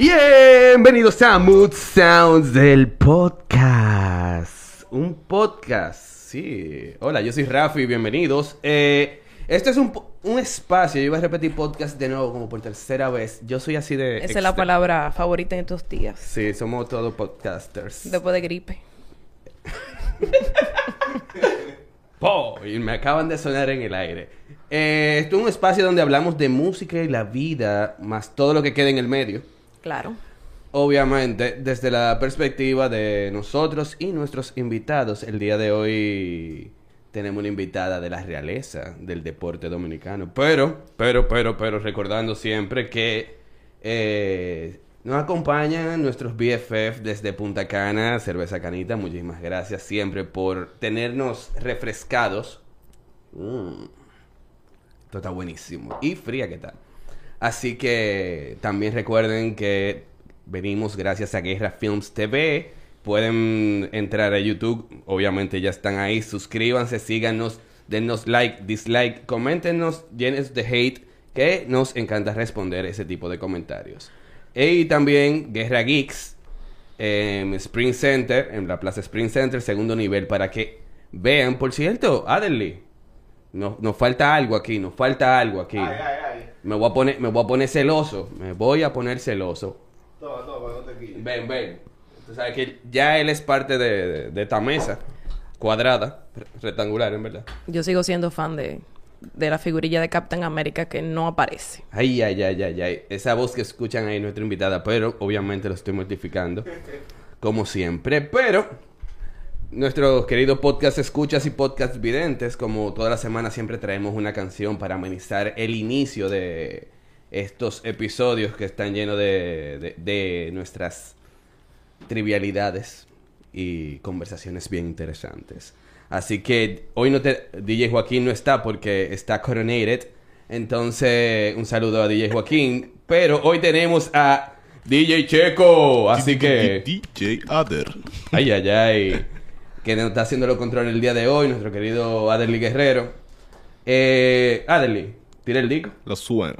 Bienvenidos a Mood Sounds del podcast. Un podcast, sí. Hola, yo soy Rafi, bienvenidos. Eh, este es un, un espacio, yo iba a repetir podcast de nuevo como por tercera vez. Yo soy así de... Esa es la palabra favorita en estos días. Sí, somos todos podcasters. Después de gripe. ¡Po! Y me acaban de sonar en el aire. Eh, esto es un espacio donde hablamos de música y la vida, más todo lo que queda en el medio. Claro. Obviamente, desde la perspectiva de nosotros y nuestros invitados, el día de hoy tenemos una invitada de la realeza del deporte dominicano. Pero, pero, pero, pero, recordando siempre que eh, nos acompañan nuestros BFF desde Punta Cana, Cerveza Canita. Muchísimas gracias siempre por tenernos refrescados. Mm. Esto está buenísimo. Y fría, ¿qué tal? Así que también recuerden que venimos gracias a Guerra Films TV. Pueden entrar a YouTube, obviamente ya están ahí. Suscríbanse, síganos, denos like, dislike, coméntenos llenos de hate, que nos encanta responder ese tipo de comentarios. Y también Guerra Geeks en Spring Center, en la Plaza Spring Center, segundo nivel, para que vean. Por cierto, Adelie, nos, nos falta algo aquí, nos falta algo aquí. Ay, ay, ay. Me voy a poner, me voy a poner celoso. Me voy a poner celoso. Toma, toma, no te quites. Ven, ven. Tú sabes que ya él es parte de, de- de esta mesa. Cuadrada, re- rectangular, en verdad. Yo sigo siendo fan de, de la figurilla de Captain America que no aparece. Ay, ay, ay, ay, ay. Esa voz que escuchan ahí nuestra invitada, pero obviamente lo estoy mortificando. Como siempre. Pero nuestros queridos podcast escuchas y podcast videntes, como toda la semana siempre traemos una canción para amenizar el inicio de estos episodios que están llenos de, de- de nuestras trivialidades y conversaciones bien interesantes. Así que hoy no te, DJ Joaquín no está porque está coronated. Entonces, un saludo a DJ Joaquín. Pero hoy tenemos a DJ Checo. Así que... DJ Adder. Ay, ay, ay. Que nos está haciendo los controles el día de hoy, nuestro querido Aderly Guerrero. Eh, Aderly, tira el disco. Lo sueno.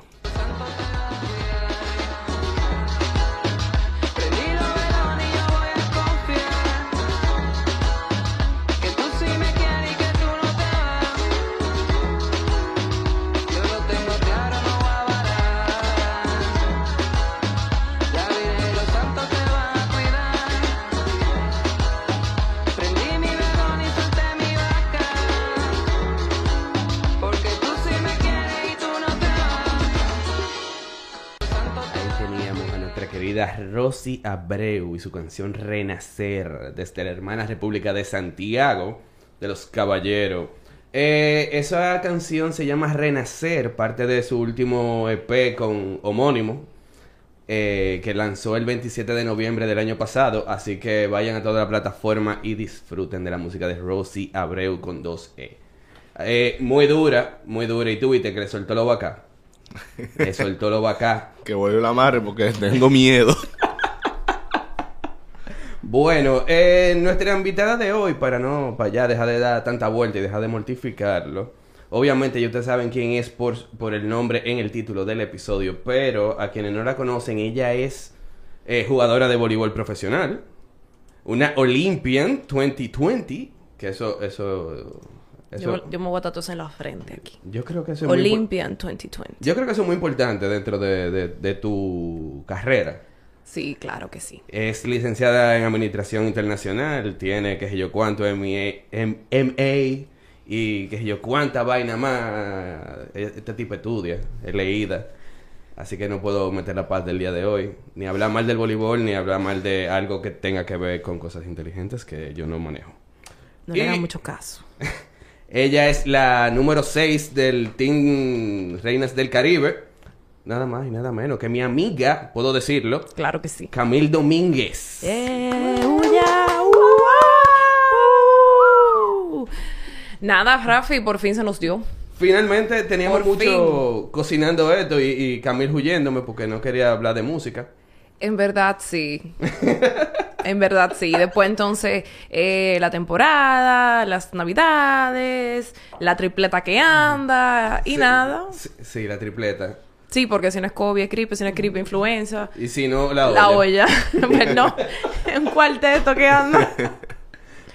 Rosy Abreu y su canción Renacer desde la hermana República de Santiago de los Caballeros. Eh, esa canción se llama Renacer, parte de su último EP con homónimo, eh, que lanzó el 27 de noviembre del año pasado. Así que vayan a toda la plataforma y disfruten de la música de Rosy Abreu con 2E. Eh, muy dura, muy dura. Y tú viste que le soltó lo acá. Le soltó lo acá. Que vuelve la madre porque tengo miedo. Bueno, eh, nuestra invitada de hoy, para no, para ya dejar de dar tanta vuelta y dejar de mortificarlo. Obviamente, ya ustedes saben quién es por, por el nombre en el título del episodio, pero a quienes no la conocen, ella es eh, jugadora de voleibol profesional, una Olympian 2020, que eso, eso, eso, Yo, yo me voy a tatuar en la frente aquí. yo creo que eso es muy impor- Olympian 2020. yo creo que eso es muy importante dentro de, de- de tu carrera. Sí, claro que sí. Es licenciada en Administración Internacional, tiene qué sé yo cuánto MA, M- MA y qué sé yo cuánta vaina más. Este tipo estudia, es leída. Así que no puedo meter la paz del día de hoy. Ni hablar mal del voleibol, ni hablar mal de algo que tenga que ver con cosas inteligentes que yo no manejo. No le hagan mucho caso. Ella es la número 6 del Team Reinas del Caribe. Nada más y nada menos que mi amiga, puedo decirlo, Claro que sí. Camil Domínguez. ¡Eh! ¡Uya! ¡Uh! Nada, Rafi, por fin se nos dio. Finalmente teníamos Por mucho cocinando esto y, y Camil huyéndome porque no quería hablar de música. En verdad, sí. En verdad, sí. Después, entonces, eh, la temporada, las navidades, la tripleta que anda y Sí, nada. Sí, sí, la tripleta. Sí, porque si no es COVID, es gripe, si no es gripe, influenza. Y si no, la olla. La olla. Pues no, un cuarteto que anda.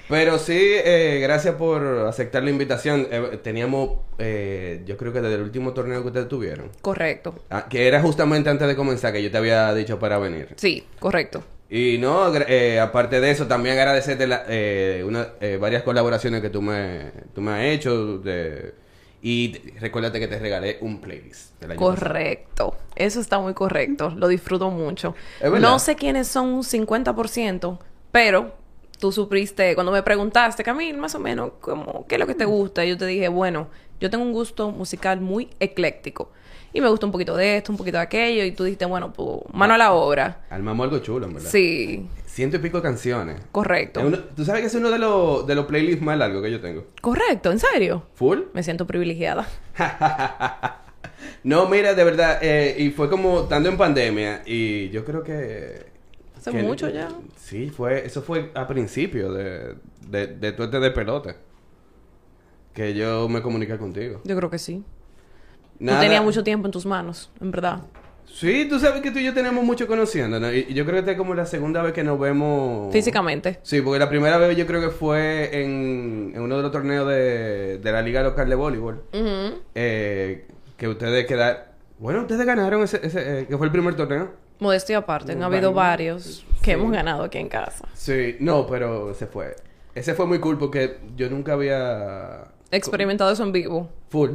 Pero sí, eh, gracias por aceptar la invitación. Eh, teníamos, eh, yo creo que desde el último torneo que ustedes tuvieron, Correcto. ah, que era justamente antes de comenzar, que yo te había dicho para venir. Sí, correcto. Y no, eh, aparte de eso, también agradecerte la- eh, una- eh, varias colaboraciones que tú me, tú me has hecho. De, y te- recuérdate que te regalé un playlist del año pasado. Correcto. Eso está muy correcto. Lo disfruto mucho. No sé quiénes son un 50%, pero tú supiste, cuando me preguntaste, Camil, más o menos, como, ¿qué es lo que te gusta? Yo te dije, bueno, yo tengo un gusto musical muy ecléctico. Y me gusta un poquito de esto, un poquito de aquello. Y tú dijiste, bueno, pues, mano a la obra. Armamos algo chulo, en verdad. Sí, Ciento y pico de canciones. correcto. Uno- Tú sabes que es uno de los, de los playlists más largos que yo tengo. Correcto, ¿en serio? ¿Full? Me siento privilegiada. No, mira, de verdad, eh, y fue como estando en pandemia, y yo creo que... Hace que- mucho ya. Sí, fue, eso fue a principio de, de, de tu este de pelota. Que yo me comuniqué contigo. Yo creo que sí. Nada- Tú tenías mucho tiempo en tus manos, en verdad. Sí, tú sabes que tú y yo tenemos mucho conociendo, ¿no? Y, y yo creo que esta es como la segunda vez que nos vemos... Físicamente. Sí, porque la primera vez yo creo que fue en, en uno de los torneos de, de la Liga Local de Voleibol. Eh, que ustedes quedaron... Bueno, ustedes ganaron ese, ese eh, que fue el primer torneo. Modestia aparte, han Bueno, habido varios que sí. hemos ganado aquí en casa. Sí, no, pero ese fue. Ese fue muy cool porque yo nunca había... Experimentado eso en vivo. Full.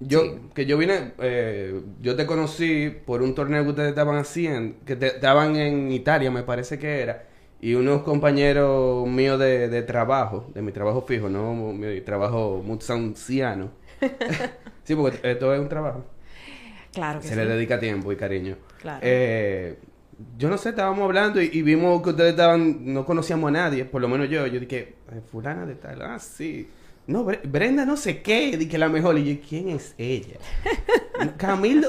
Yo, Sí. que yo vine, eh, yo te conocí por un torneo que ustedes estaban haciendo, que te- estaban en Italia, me parece que era, y unos compañeros míos de, de trabajo, de mi trabajo fijo, no mi trabajo mutsanciano. sí, porque esto es un trabajo. Claro que Se sí. le dedica tiempo y cariño. Claro. Eh, yo no sé, estábamos hablando y, y vimos que ustedes estaban, no conocíamos a nadie, por lo menos yo. Yo dije, eh, fulana de tal, ah, sí. No, Bre- Brenda no sé qué, dije la mejor. Y yo, ¿quién es ella? Camilo,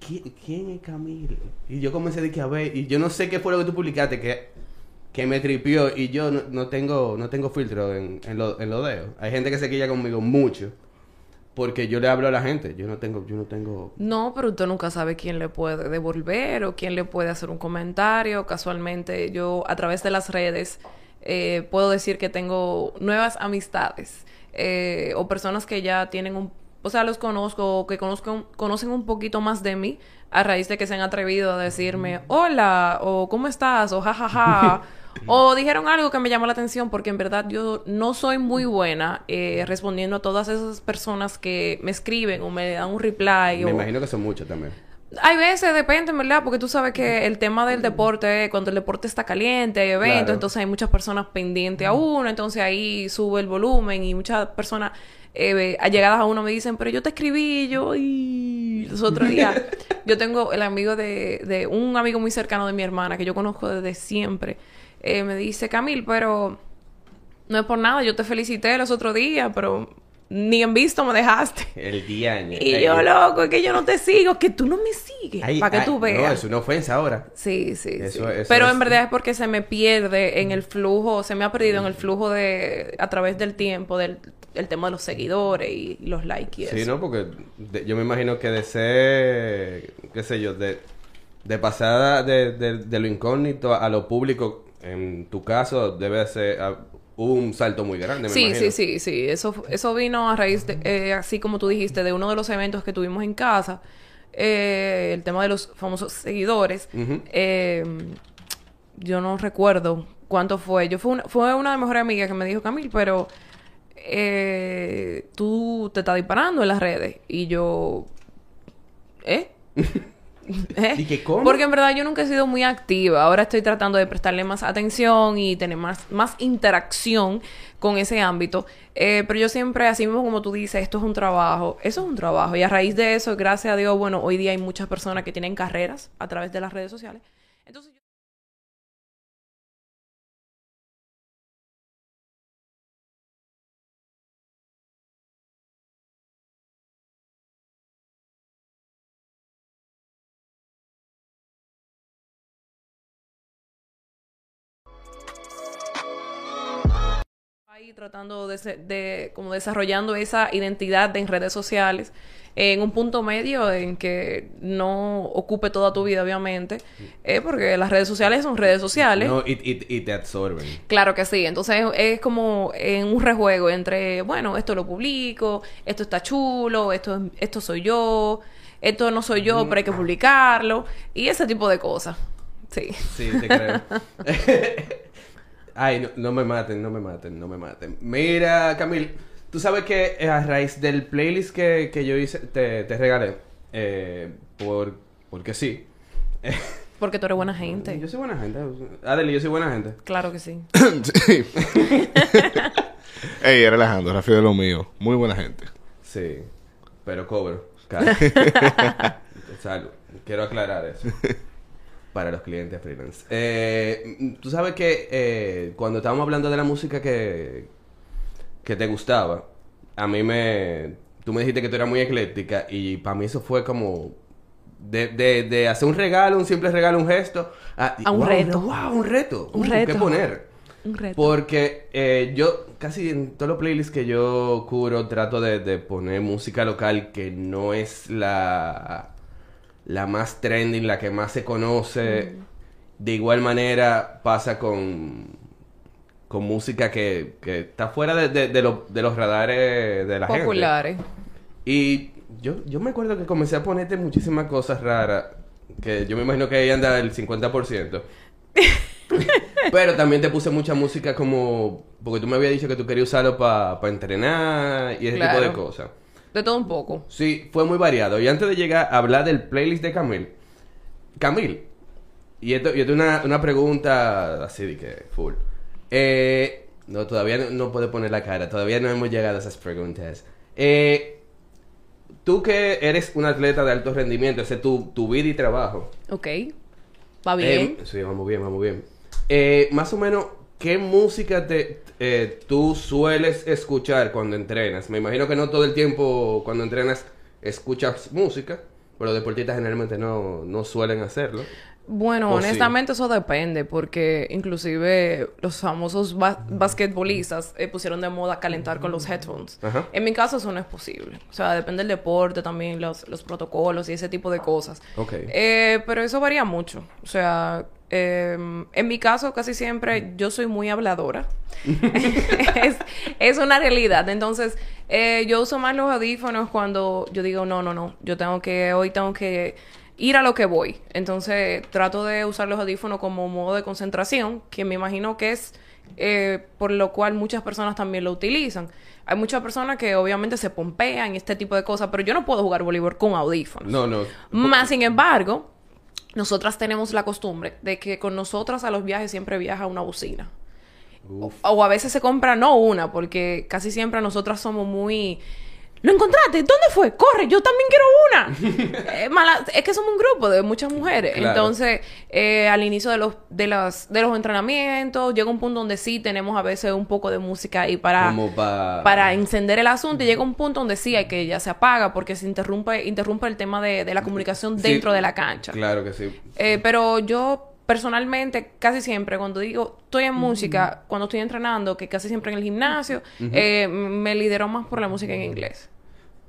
¿qui- ¿quién es Camilo? Y yo comencé de que a ver, y yo no sé qué fue lo que tú publicaste, que, que me tripió y yo no, no tengo no tengo filtro en, en, lo- en los dedos. Hay gente que se quilla conmigo mucho. Porque yo le hablo a la gente, yo no tengo, yo no tengo No, pero usted nunca sabe quién le puede devolver o quién le puede hacer un comentario. Casualmente, yo a través de las redes eh, puedo decir que tengo nuevas amistades eh, o personas que ya tienen un... O sea, los conozco o que conozco, conocen un poquito más de mí a raíz de que se han atrevido a decirme hola o cómo estás o jajaja. O dijeron algo que me llamó la atención porque en verdad yo no soy muy buena eh, respondiendo a todas esas personas que me escriben o me dan un reply. Me o... imagino que son muchos también. Hay veces, depende, ¿verdad? Porque tú sabes que el tema del deporte, cuando el deporte está caliente, hay eventos, Claro. entonces hay muchas personas pendientes a uno, entonces ahí sube el volumen y muchas personas eh, allegadas a uno me dicen, pero yo te escribí, yo, y los otros días, yo tengo el amigo de, de un amigo muy cercano de mi hermana, que yo conozco desde siempre, eh, me dice, Camil, pero no es por nada, yo te felicité los otros días, pero ni en visto me dejaste. El día Y yo, loco, es que yo no te sigo, que tú no me sigues, para que tú veas. No, es una ofensa ahora. Sí, sí, Eso- sí. eso Pero es- en verdad es porque se me pierde en el flujo, se me ha perdido en el flujo de, a través del tiempo, del el tema de los seguidores y los likes y Sí, eso. ¿no? Porque de- yo me imagino que de ser, qué sé yo, de, de pasada de, de- de lo incógnito a lo público, en tu caso, debe ser hubo un salto muy grande, me Sí, imagino. sí, sí, sí. Eso, eso vino a raíz de, eh, así como tú dijiste, de uno de los eventos que tuvimos en casa. eh, el tema de los famosos seguidores. Eh, yo no recuerdo cuánto fue. Yo fue una, fue una de mis mejores amigas que me dijo, Camil, pero eh, tú te estás disparando en las redes. Y yo, ¿eh? ¿Eh? Dije, ¿cómo? Porque en verdad yo nunca he sido muy activa. Ahora estoy tratando de prestarle más atención y tener más, más interacción con ese ámbito. Eh, pero yo siempre, así mismo como tú dices, esto es un trabajo. Eso es un trabajo. Y a raíz de eso, gracias a Dios, bueno, hoy día hay muchas personas que tienen carreras a través de las redes sociales. Ahí tratando de, de como desarrollando esa identidad de en redes sociales en un punto medio en que no ocupe toda tu vida, obviamente, eh, porque las redes sociales son redes sociales. No, y, y- y te absorben. Claro que sí, entonces es, como en un rejuego entre, bueno, esto lo publico, esto está chulo, esto, es- esto soy yo, esto no soy yo, pero hay que publicarlo, y ese tipo de cosas. Sí. Sí, te creo. Ay, no, no me maten, no me maten, no me maten. Mira, Camil, tú sabes que eh, a raíz del playlist que, que yo hice, te, te regalé, eh, por, porque sí. Porque tú eres buena gente. Yo soy buena gente. Adeli, yo soy buena gente. Claro que sí. Sí. Ey, relajando, Rafael de lo mío. Muy buena gente. Sí, pero cobro. Salud. Quiero aclarar eso. Para los clientes freelance. Eh, tú sabes que eh, cuando estábamos hablando de la música que, que te gustaba, a mí me... Tú me dijiste que tú eras muy ecléctica y para mí eso fue como... De, de, de hacer un regalo, un simple regalo, un gesto. A, A un wow, reto. wow, un reto. Un Uh, reto. ¿Qué poner? Un reto. Porque eh, yo casi en todos los playlists que yo cubro trato de, de poner música local que no es la, la más trending, la que más se conoce. De igual manera pasa con, con música que, que está fuera de, de- de lo- de los radares de la gente. Populares. Y yo, yo me acuerdo que comencé a ponerte muchísimas cosas raras, que yo me imagino que ahí anda el 50%. Pero también te puse mucha música como... Porque tú me habías dicho que tú querías usarlo para entrenar y ese tipo de cosas. De todo un poco. Sí, fue muy variado. Y antes de llegar a hablar del playlist de Camil, Camil, y esto, y esto es una, una pregunta así de que full. Eh, no, todavía no, no puedo poner la cara, todavía no hemos llegado a esas preguntas. Eh, tú que eres un atleta de alto rendimiento, ese es tu, tu vida y trabajo. Ok. Va bien. Eh, sí, vamos bien, vamos bien. Eh, más o menos, ¿qué música te, eh, tú sueles escuchar cuando entrenas? Me imagino que no todo el tiempo cuando entrenas escuchas música, pero los deportistas generalmente no, no suelen hacerlo. Bueno, honestamente eso depende, porque inclusive los famosos ba- basquetbolistas eh, pusieron de moda calentar con los headphones. Ajá. En mi caso eso no es posible. O sea, depende del deporte también, los, los protocolos y ese tipo de cosas. Ok. Eh, pero eso varía mucho. O sea, eh, en mi caso casi siempre yo soy muy habladora. es, es una realidad. Entonces, eh, yo uso más los audífonos cuando yo digo, no, no, no, yo tengo que, hoy tengo que ir a lo que voy. Entonces, trato de usar los audífonos como modo de concentración, que me imagino que es eh, por lo cual muchas personas también lo utilizan. Hay muchas personas que obviamente se pompean y este tipo de cosas, pero yo no puedo jugar voleibol con audífonos. No, no. Más sin embargo, nosotras tenemos la costumbre de que con nosotras a los viajes siempre viaja una bocina. O a veces se compra no una, porque casi siempre nosotras somos muy... ¿Lo encontraste? ¿Dónde fue? Corre, yo también quiero una. Eh, mala- es que somos un grupo de muchas mujeres. Claro. Entonces, eh, al inicio de los, de, las, de los entrenamientos, llega un punto donde sí tenemos a veces un poco de música ahí para, pa- para encender el asunto y llega un punto donde sí hay que ya se apaga porque se interrumpe, interrumpe el tema de, de la comunicación Sí, dentro de la cancha. Claro que sí. Eh, pero yo personalmente casi siempre cuando digo estoy en música, cuando estoy entrenando, que casi siempre en el gimnasio, eh, me lidero más por la música en inglés.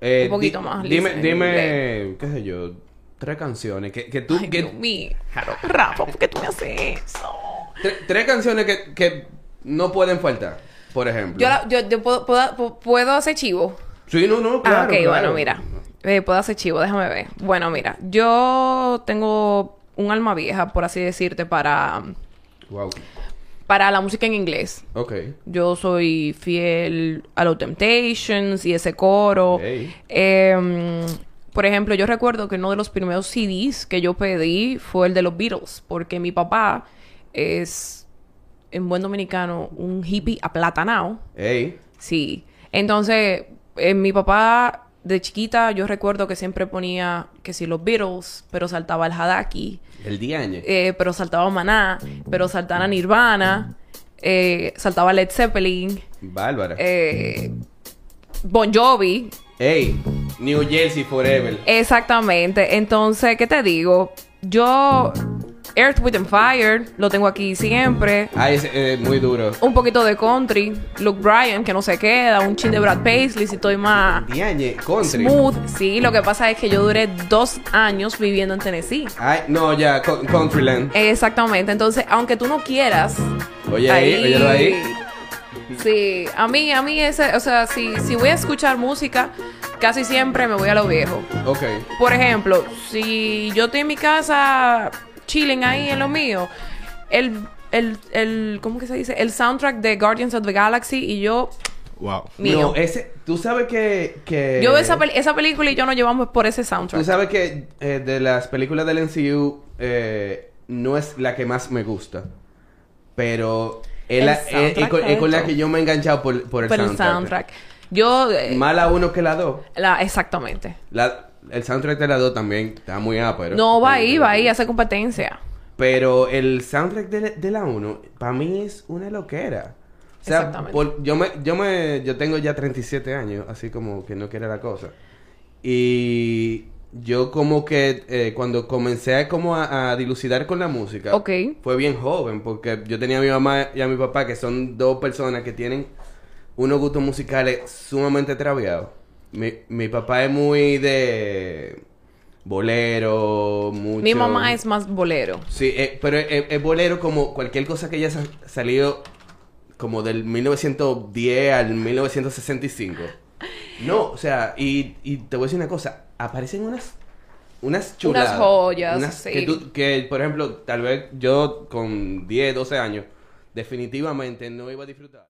Eh, un poquito más Dime, dime, qué sé yo, tres canciones que, que tú... Ay, que- Dios mío. Rafa, ¿por qué tú me haces eso? tre- tres canciones que, que no pueden faltar, por ejemplo. Yo, la- yo, yo puedo, puedo, puedo hacer chivo. Sí, no, no, Ah, claro, ok, claro. bueno, mira. Eh, puedo hacer chivo, déjame ver. Bueno, mira, yo tengo un alma vieja, por así decirte, para, Wow. Para la música en inglés. Ok. Yo soy fiel a los Temptations y ese coro. Ey. Em, por ejemplo, yo recuerdo que uno de los primeros CDs que yo pedí fue el de los Beatles, porque mi papá es, en buen dominicano, un hippie aplatanado. Ey. Sí. Entonces, eh, mi papá de chiquita, yo recuerdo que siempre ponía que si los Beatles, pero saltaba el Hadaki, El Diañe. eh, pero saltaba Maná, pero saltaba Nirvana, eh, saltaba Led Zeppelin, Bárbara. eh, Bon Jovi. Ey. New Jersey Forever. Exactamente. Entonces, ¿qué te digo? Yo Earth, With and Fire, lo tengo aquí siempre. Ah, es eh, muy duro. Un poquito de country, Luke Bryan, que no se queda, un chin de Brad Paisley, si estoy más Diañe, country. smooth. Sí, lo que pasa es que yo duré dos años viviendo en Tennessee. Ay, no, ya, co- Countryland. Exactamente, entonces, aunque tú no quieras, Oye ahí, óyelo ahí. Sí, a mí, a mí ese, o sea, si, si voy a escuchar música, casi siempre me voy a lo viejo. Ok. Por ejemplo, si yo estoy en mi casa chilling ahí en lo mío, el, el, el, ¿cómo que se dice? El soundtrack de Guardians of the Galaxy y yo, Wow. mío. No, ese, tú sabes que... que yo veo esa, esa película y yo nos llevamos por ese Tú soundtrack. sabes que eh, de las películas del MCU eh, no es la que más me gusta. Pero es, El la- es- es soundtrack con, es con la que yo me he enganchado por, por el por el soundtrack. soundtrack. Yo, eh, Más la uno que la dos. la, exactamente. La- el soundtrack de la dos también está muy ápero. No, va ahí, va ahí, hace competencia. Pero el soundtrack de, de la 1, para mí es una loquera. O sea, por- yo me, yo me, yo tengo ya 37 años, así como que no quiere la cosa. Y yo como que eh, cuando comencé a, como a, a dilucidar con la música, fue bien joven, porque yo tenía a mi mamá y a mi papá, que son dos personas que tienen unos gustos musicales sumamente traviados. Mi, mi papá es muy de bolero, mucho... Mi mamá es más bolero. Sí, eh, pero es, bolero como cualquier cosa que haya sa- salido como del 1910 al 1965. No, o sea, y, y te voy a decir una cosa, aparecen unas unas chuladas. joyas, unas sí. Que, tú- que, por ejemplo, tal vez yo con 10, 12 años, definitivamente no iba a disfrutar.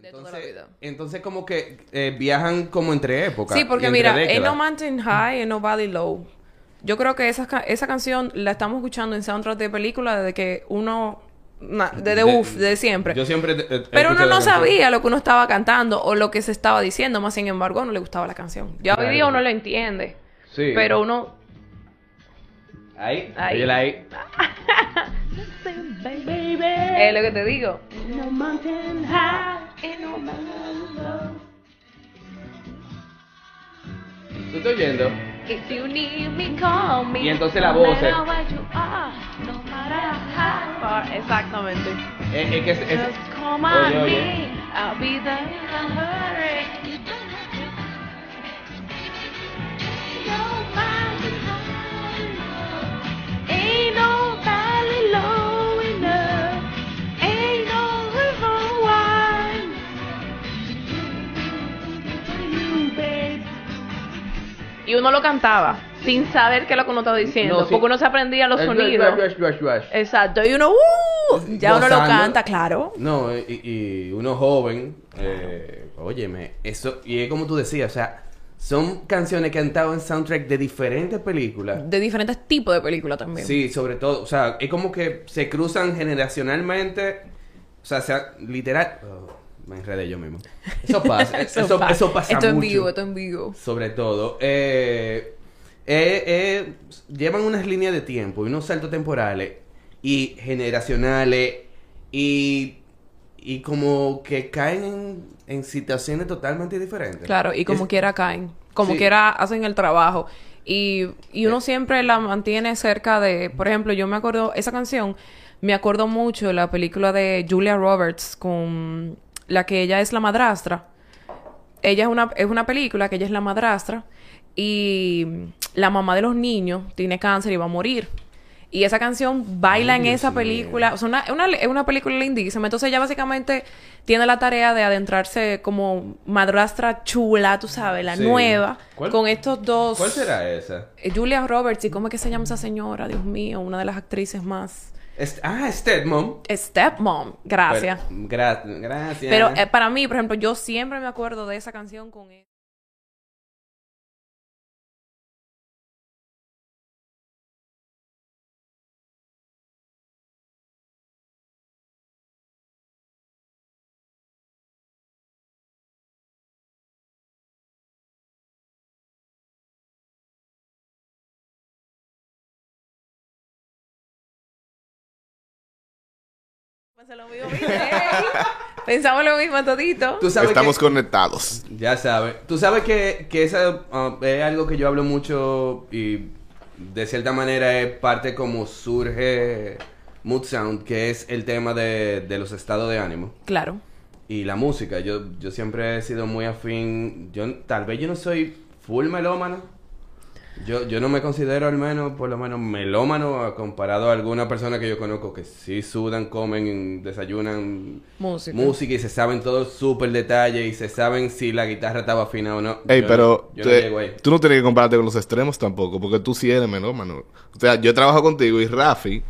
De toda la vida. entonces como que eh, viajan como entre épocas. Sí, porque mira, Ain't décadas. No Mountain High, Ain't No Valley Low. Yo creo que esa, esa canción la estamos escuchando en soundtrack de película desde que uno... na- desde De- uff, desde siempre. Yo siempre... Pero uno no sabía lo que uno estaba cantando o lo que se estaba diciendo, más sin embargo, a uno le gustaba la canción. Ya hoy día uno lo entiende. Sí. Pero uno... Ahí, Ahí. Es lo que te digo. ¿Tú estás oyendo? If you need me, call me. Y entonces la voz. No no. Exactamente. Es, es que es, es- Just call Oye, my oye. name. I'll Y uno lo cantaba sin saber qué es lo que uno estaba diciendo, No, sí. porque uno se aprendía los sonidos. rush, rush, rush, rush. Exacto, y uno, ¡uh! Ya uno lo canta, claro. No, y, y uno joven, eh, óyeme, eso, y es como tú decías, o sea, son canciones que han estado en soundtrack de diferentes películas. De diferentes tipos de películas también. Sí, sobre todo, o sea, es como que se cruzan generacionalmente, o sea, sea literal... oh, me enredé yo mismo. Eso pasa, eso, eso, pa- pasa Esto en mucho. vivo, esto en vivo. Sobre todo, eh, eh, eh, llevan unas líneas de tiempo y unos saltos temporales y generacionales y, y como que caen en, en situaciones totalmente diferentes. Claro, y como Es- quiera caen. Como Sí. quiera hacen el trabajo. Y, y uno siempre la mantiene cerca de... Por ejemplo, yo me acuerdo... Esa canción... Me acuerdo mucho de la película de Julia Roberts con la que ella es la madrastra. Ella es una, es una película que ella es la madrastra y la mamá de los niños tiene cáncer y va a morir. Y esa canción baila Ay, en esa película. O sea, una, es una, es una película lindísima. Entonces ella básicamente tiene la tarea de adentrarse como madrastra chula, tú sabes, la Sí. nueva, ¿Cuál- con estos dos... ¿Cuál será esa? Eh, Julia Roberts, ¿y cómo es que se llama esa señora? Dios mío, una de las actrices más... Est- ah, Stepmom. Stepmom, gracias. Pero- gra- gracias. Pero eh, para mí, por ejemplo, yo siempre me acuerdo de esa canción con él. Lo mismo, Pensamos lo mismo todito. Tú sabes Estamos que- conectados. Ya sabes. Tú sabes que, que esa ah, es algo que yo hablo mucho y de cierta manera es parte como surge Mood Sound, que es el tema de, de los estados de ánimo. Claro. Y la música, yo, yo siempre he sido muy afín. Yo tal vez yo no soy full melómano. Yo, yo no me considero al menos, por lo menos, melómano comparado a alguna persona que yo conozco que sí sudan, comen, desayunan Música. música y se saben todo súper detalle y se saben si la guitarra estaba afina o no. Ey, Yo pero no- yo no te- llego ahí. tú no tienes que compararte con los extremos tampoco, porque tú sí eres melómano. O sea, yo trabajo contigo y Rafi,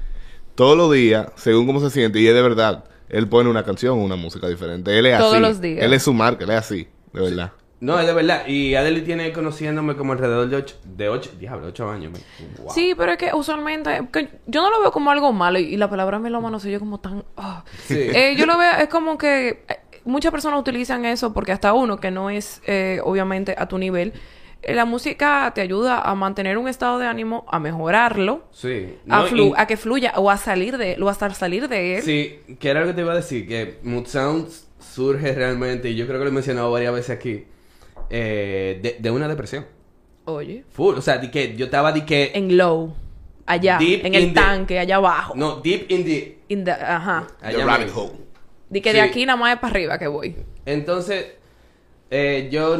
todos los días, según cómo se siente, y es de verdad, él pone una canción o una música diferente. Él es Todos así. los días. Él es su marca, él es así, de verdad. No, es de verdad. Y Adeli tiene conociéndome como alrededor de ocho, de ocho, diablo, ocho años. Wow. Sí, pero es que usualmente que yo no lo veo como algo malo y, y la palabra melómano se yo como tan ah. Sí. Eh, yo lo veo es como que eh, muchas personas utilizan eso porque hasta uno que no es eh, obviamente a tu nivel eh, la música te ayuda a mantener un estado de ánimo, a mejorarlo, Sí. a, flu- y- a que fluya o a salir de o hasta salir de él. Sí, que era lo que te iba a decir, que Mood Sounds surge realmente, y yo creo que lo he mencionado varias veces aquí, eh, de, de una depresión. Oye, Full, o sea, de que yo estaba de que... en low, allá, Deep en el the- tanque, allá abajo. No, deep in the... In the- ajá. allá The rabbit hole. De que Sí. de aquí nada más es para arriba que voy. Entonces, eh, yo,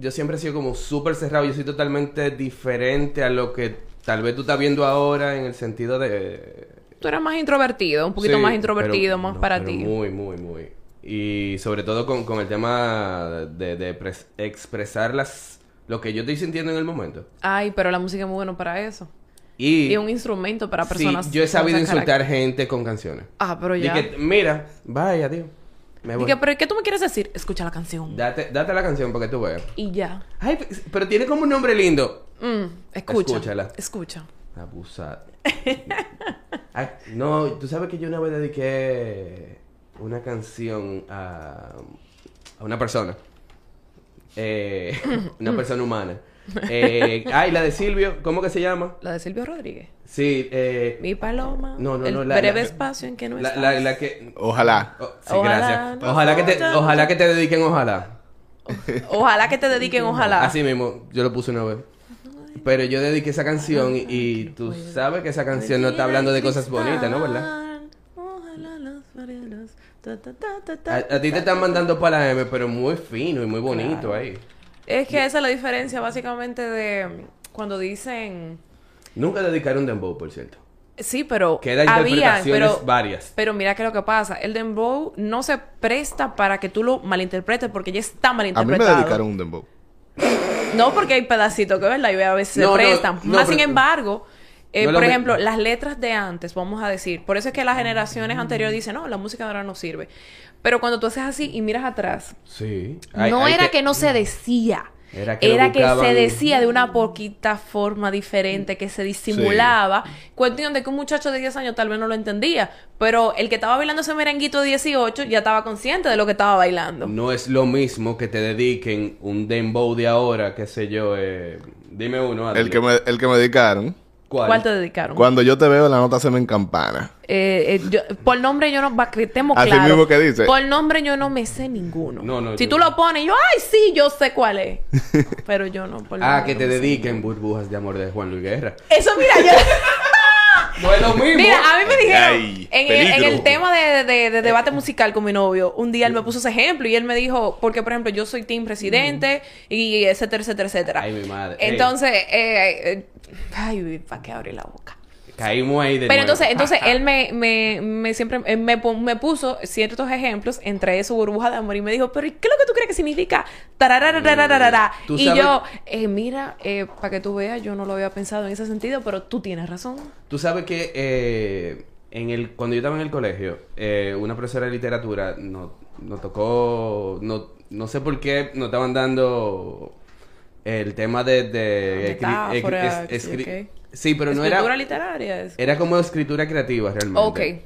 yo siempre he sido como súper cerrado. Yo soy totalmente diferente a lo que tal vez tú estás viendo ahora en el sentido de... Tú eres más introvertido, un poquito Sí, más introvertido, pero- más no, para pero ti. Muy, muy, muy. Y sobre todo con, con el tema de, de pres- expresar las, lo que yo estoy sintiendo en el momento. Ay, pero la música es muy buena para eso. Y, Y un instrumento para sí, personas. yo he sabido insultar gente con canciones. Ah, pero Y ya. que, mira, vaya, tío. Me Y voy. que, pero ¿qué tú me quieres decir? Escucha la canción. Date, date la canción para que tú veas. Y ya. Ay, pero tiene como un nombre lindo. Mm, escucha. Escúchala. Escucha. Abusado. Ay, no, tú sabes que yo una vez dediqué una canción a, a una persona. Eh, una persona humana. Eh, ay, la de Silvio, ¿cómo que se llama? La de Silvio Rodríguez. Sí, eh, Mi paloma. No, no, el no, la- breve la- espacio en que no la, estás. la, la que... Ojalá. oh, sí, Ojalá gracias. no Ojalá que, te, ojalá que te dediquen, ojalá. Ojalá que te dediquen, ojalá. Así mismo, yo lo puse una vez. Pero yo dediqué esa canción y, y tú sabes que esa canción no está hablando de cosas bonitas, ¿no? ¿Verdad? Ojalá las farelas, ta, ta, ta, ta, ta, A, a ti te están mandando para la M, pero muy fino y muy bonito Claro. ahí. Es que esa es la diferencia básicamente de cuando dicen... Nunca dedicaron Dembow, por cierto. Sí, pero interpretaciones pero, varias. pero mira que lo que pasa, el dembow no se presta para que tú lo malinterpretes porque ya está A mí me malinterpretado. dedicaron un dembow. No porque hay pedacitos que verdad y a veces No, se prestan. no, Más pero- sin embargo, eh, No por ejemplo, las letras de antes, vamos a decir, por eso es que las generaciones anteriores dicen, no, la música de ahora no sirve. Pero cuando tú haces así y miras atrás, Sí. no era que no se decía. Era que Era que se decía de una poquita forma diferente, que se disimulaba. Cuestión de que un muchacho de 10 años tal vez no lo entendía, pero el que estaba bailando ese merenguito de 18 ya estaba consciente de lo que estaba bailando. No es lo mismo que te dediquen un Dembow de ahora, qué sé yo. Eh, dime uno. El que me, el que me dedicaron. ¿Cuál? ¿Cuál te dedicaron? Cuando yo te veo, la nota se me encampana. Eh, eh, yo- por nombre yo no, va que estemos Así claros. mismo que dice. Por nombre yo no me sé ninguno. No, no, Si yo- tú lo pones, yo, ay, sí, yo sé cuál es. Pero yo no. Por Ah, que no te dediquen burbujas de amor de Juan Luis Guerra. Eso, mira, yo. No es lo mismo. Mira, a mí me dijeron, Ay, en, el, en el peligro. tema de, de- de debate musical con mi novio, un día él me puso ese ejemplo y él me dijo, porque por ejemplo yo soy team presidente y etcétera, etcétera, etcétera. Ay, mi madre. Entonces, eh, eh, ay, ¿para qué abrir la boca? Caímos ahí de Pero nuevo. entonces, entonces él me, me, me siempre eh, me, me puso ciertos ejemplos entre su burbuja de amor y me dijo, pero ¿y qué es lo que tú crees que significa? Tú Y sabes- yo, eh, mira, eh, para que tú veas, yo no lo había pensado en ese sentido, pero tú tienes razón. Tú sabes que eh, en el, cuando yo estaba en el colegio, una profesora de literatura nos, tocó, no, no sé por qué, nos estaban dando el tema de... escri- escri-. Sí, pero no Escritura era... literaria. Es... Era como escritura creativa realmente.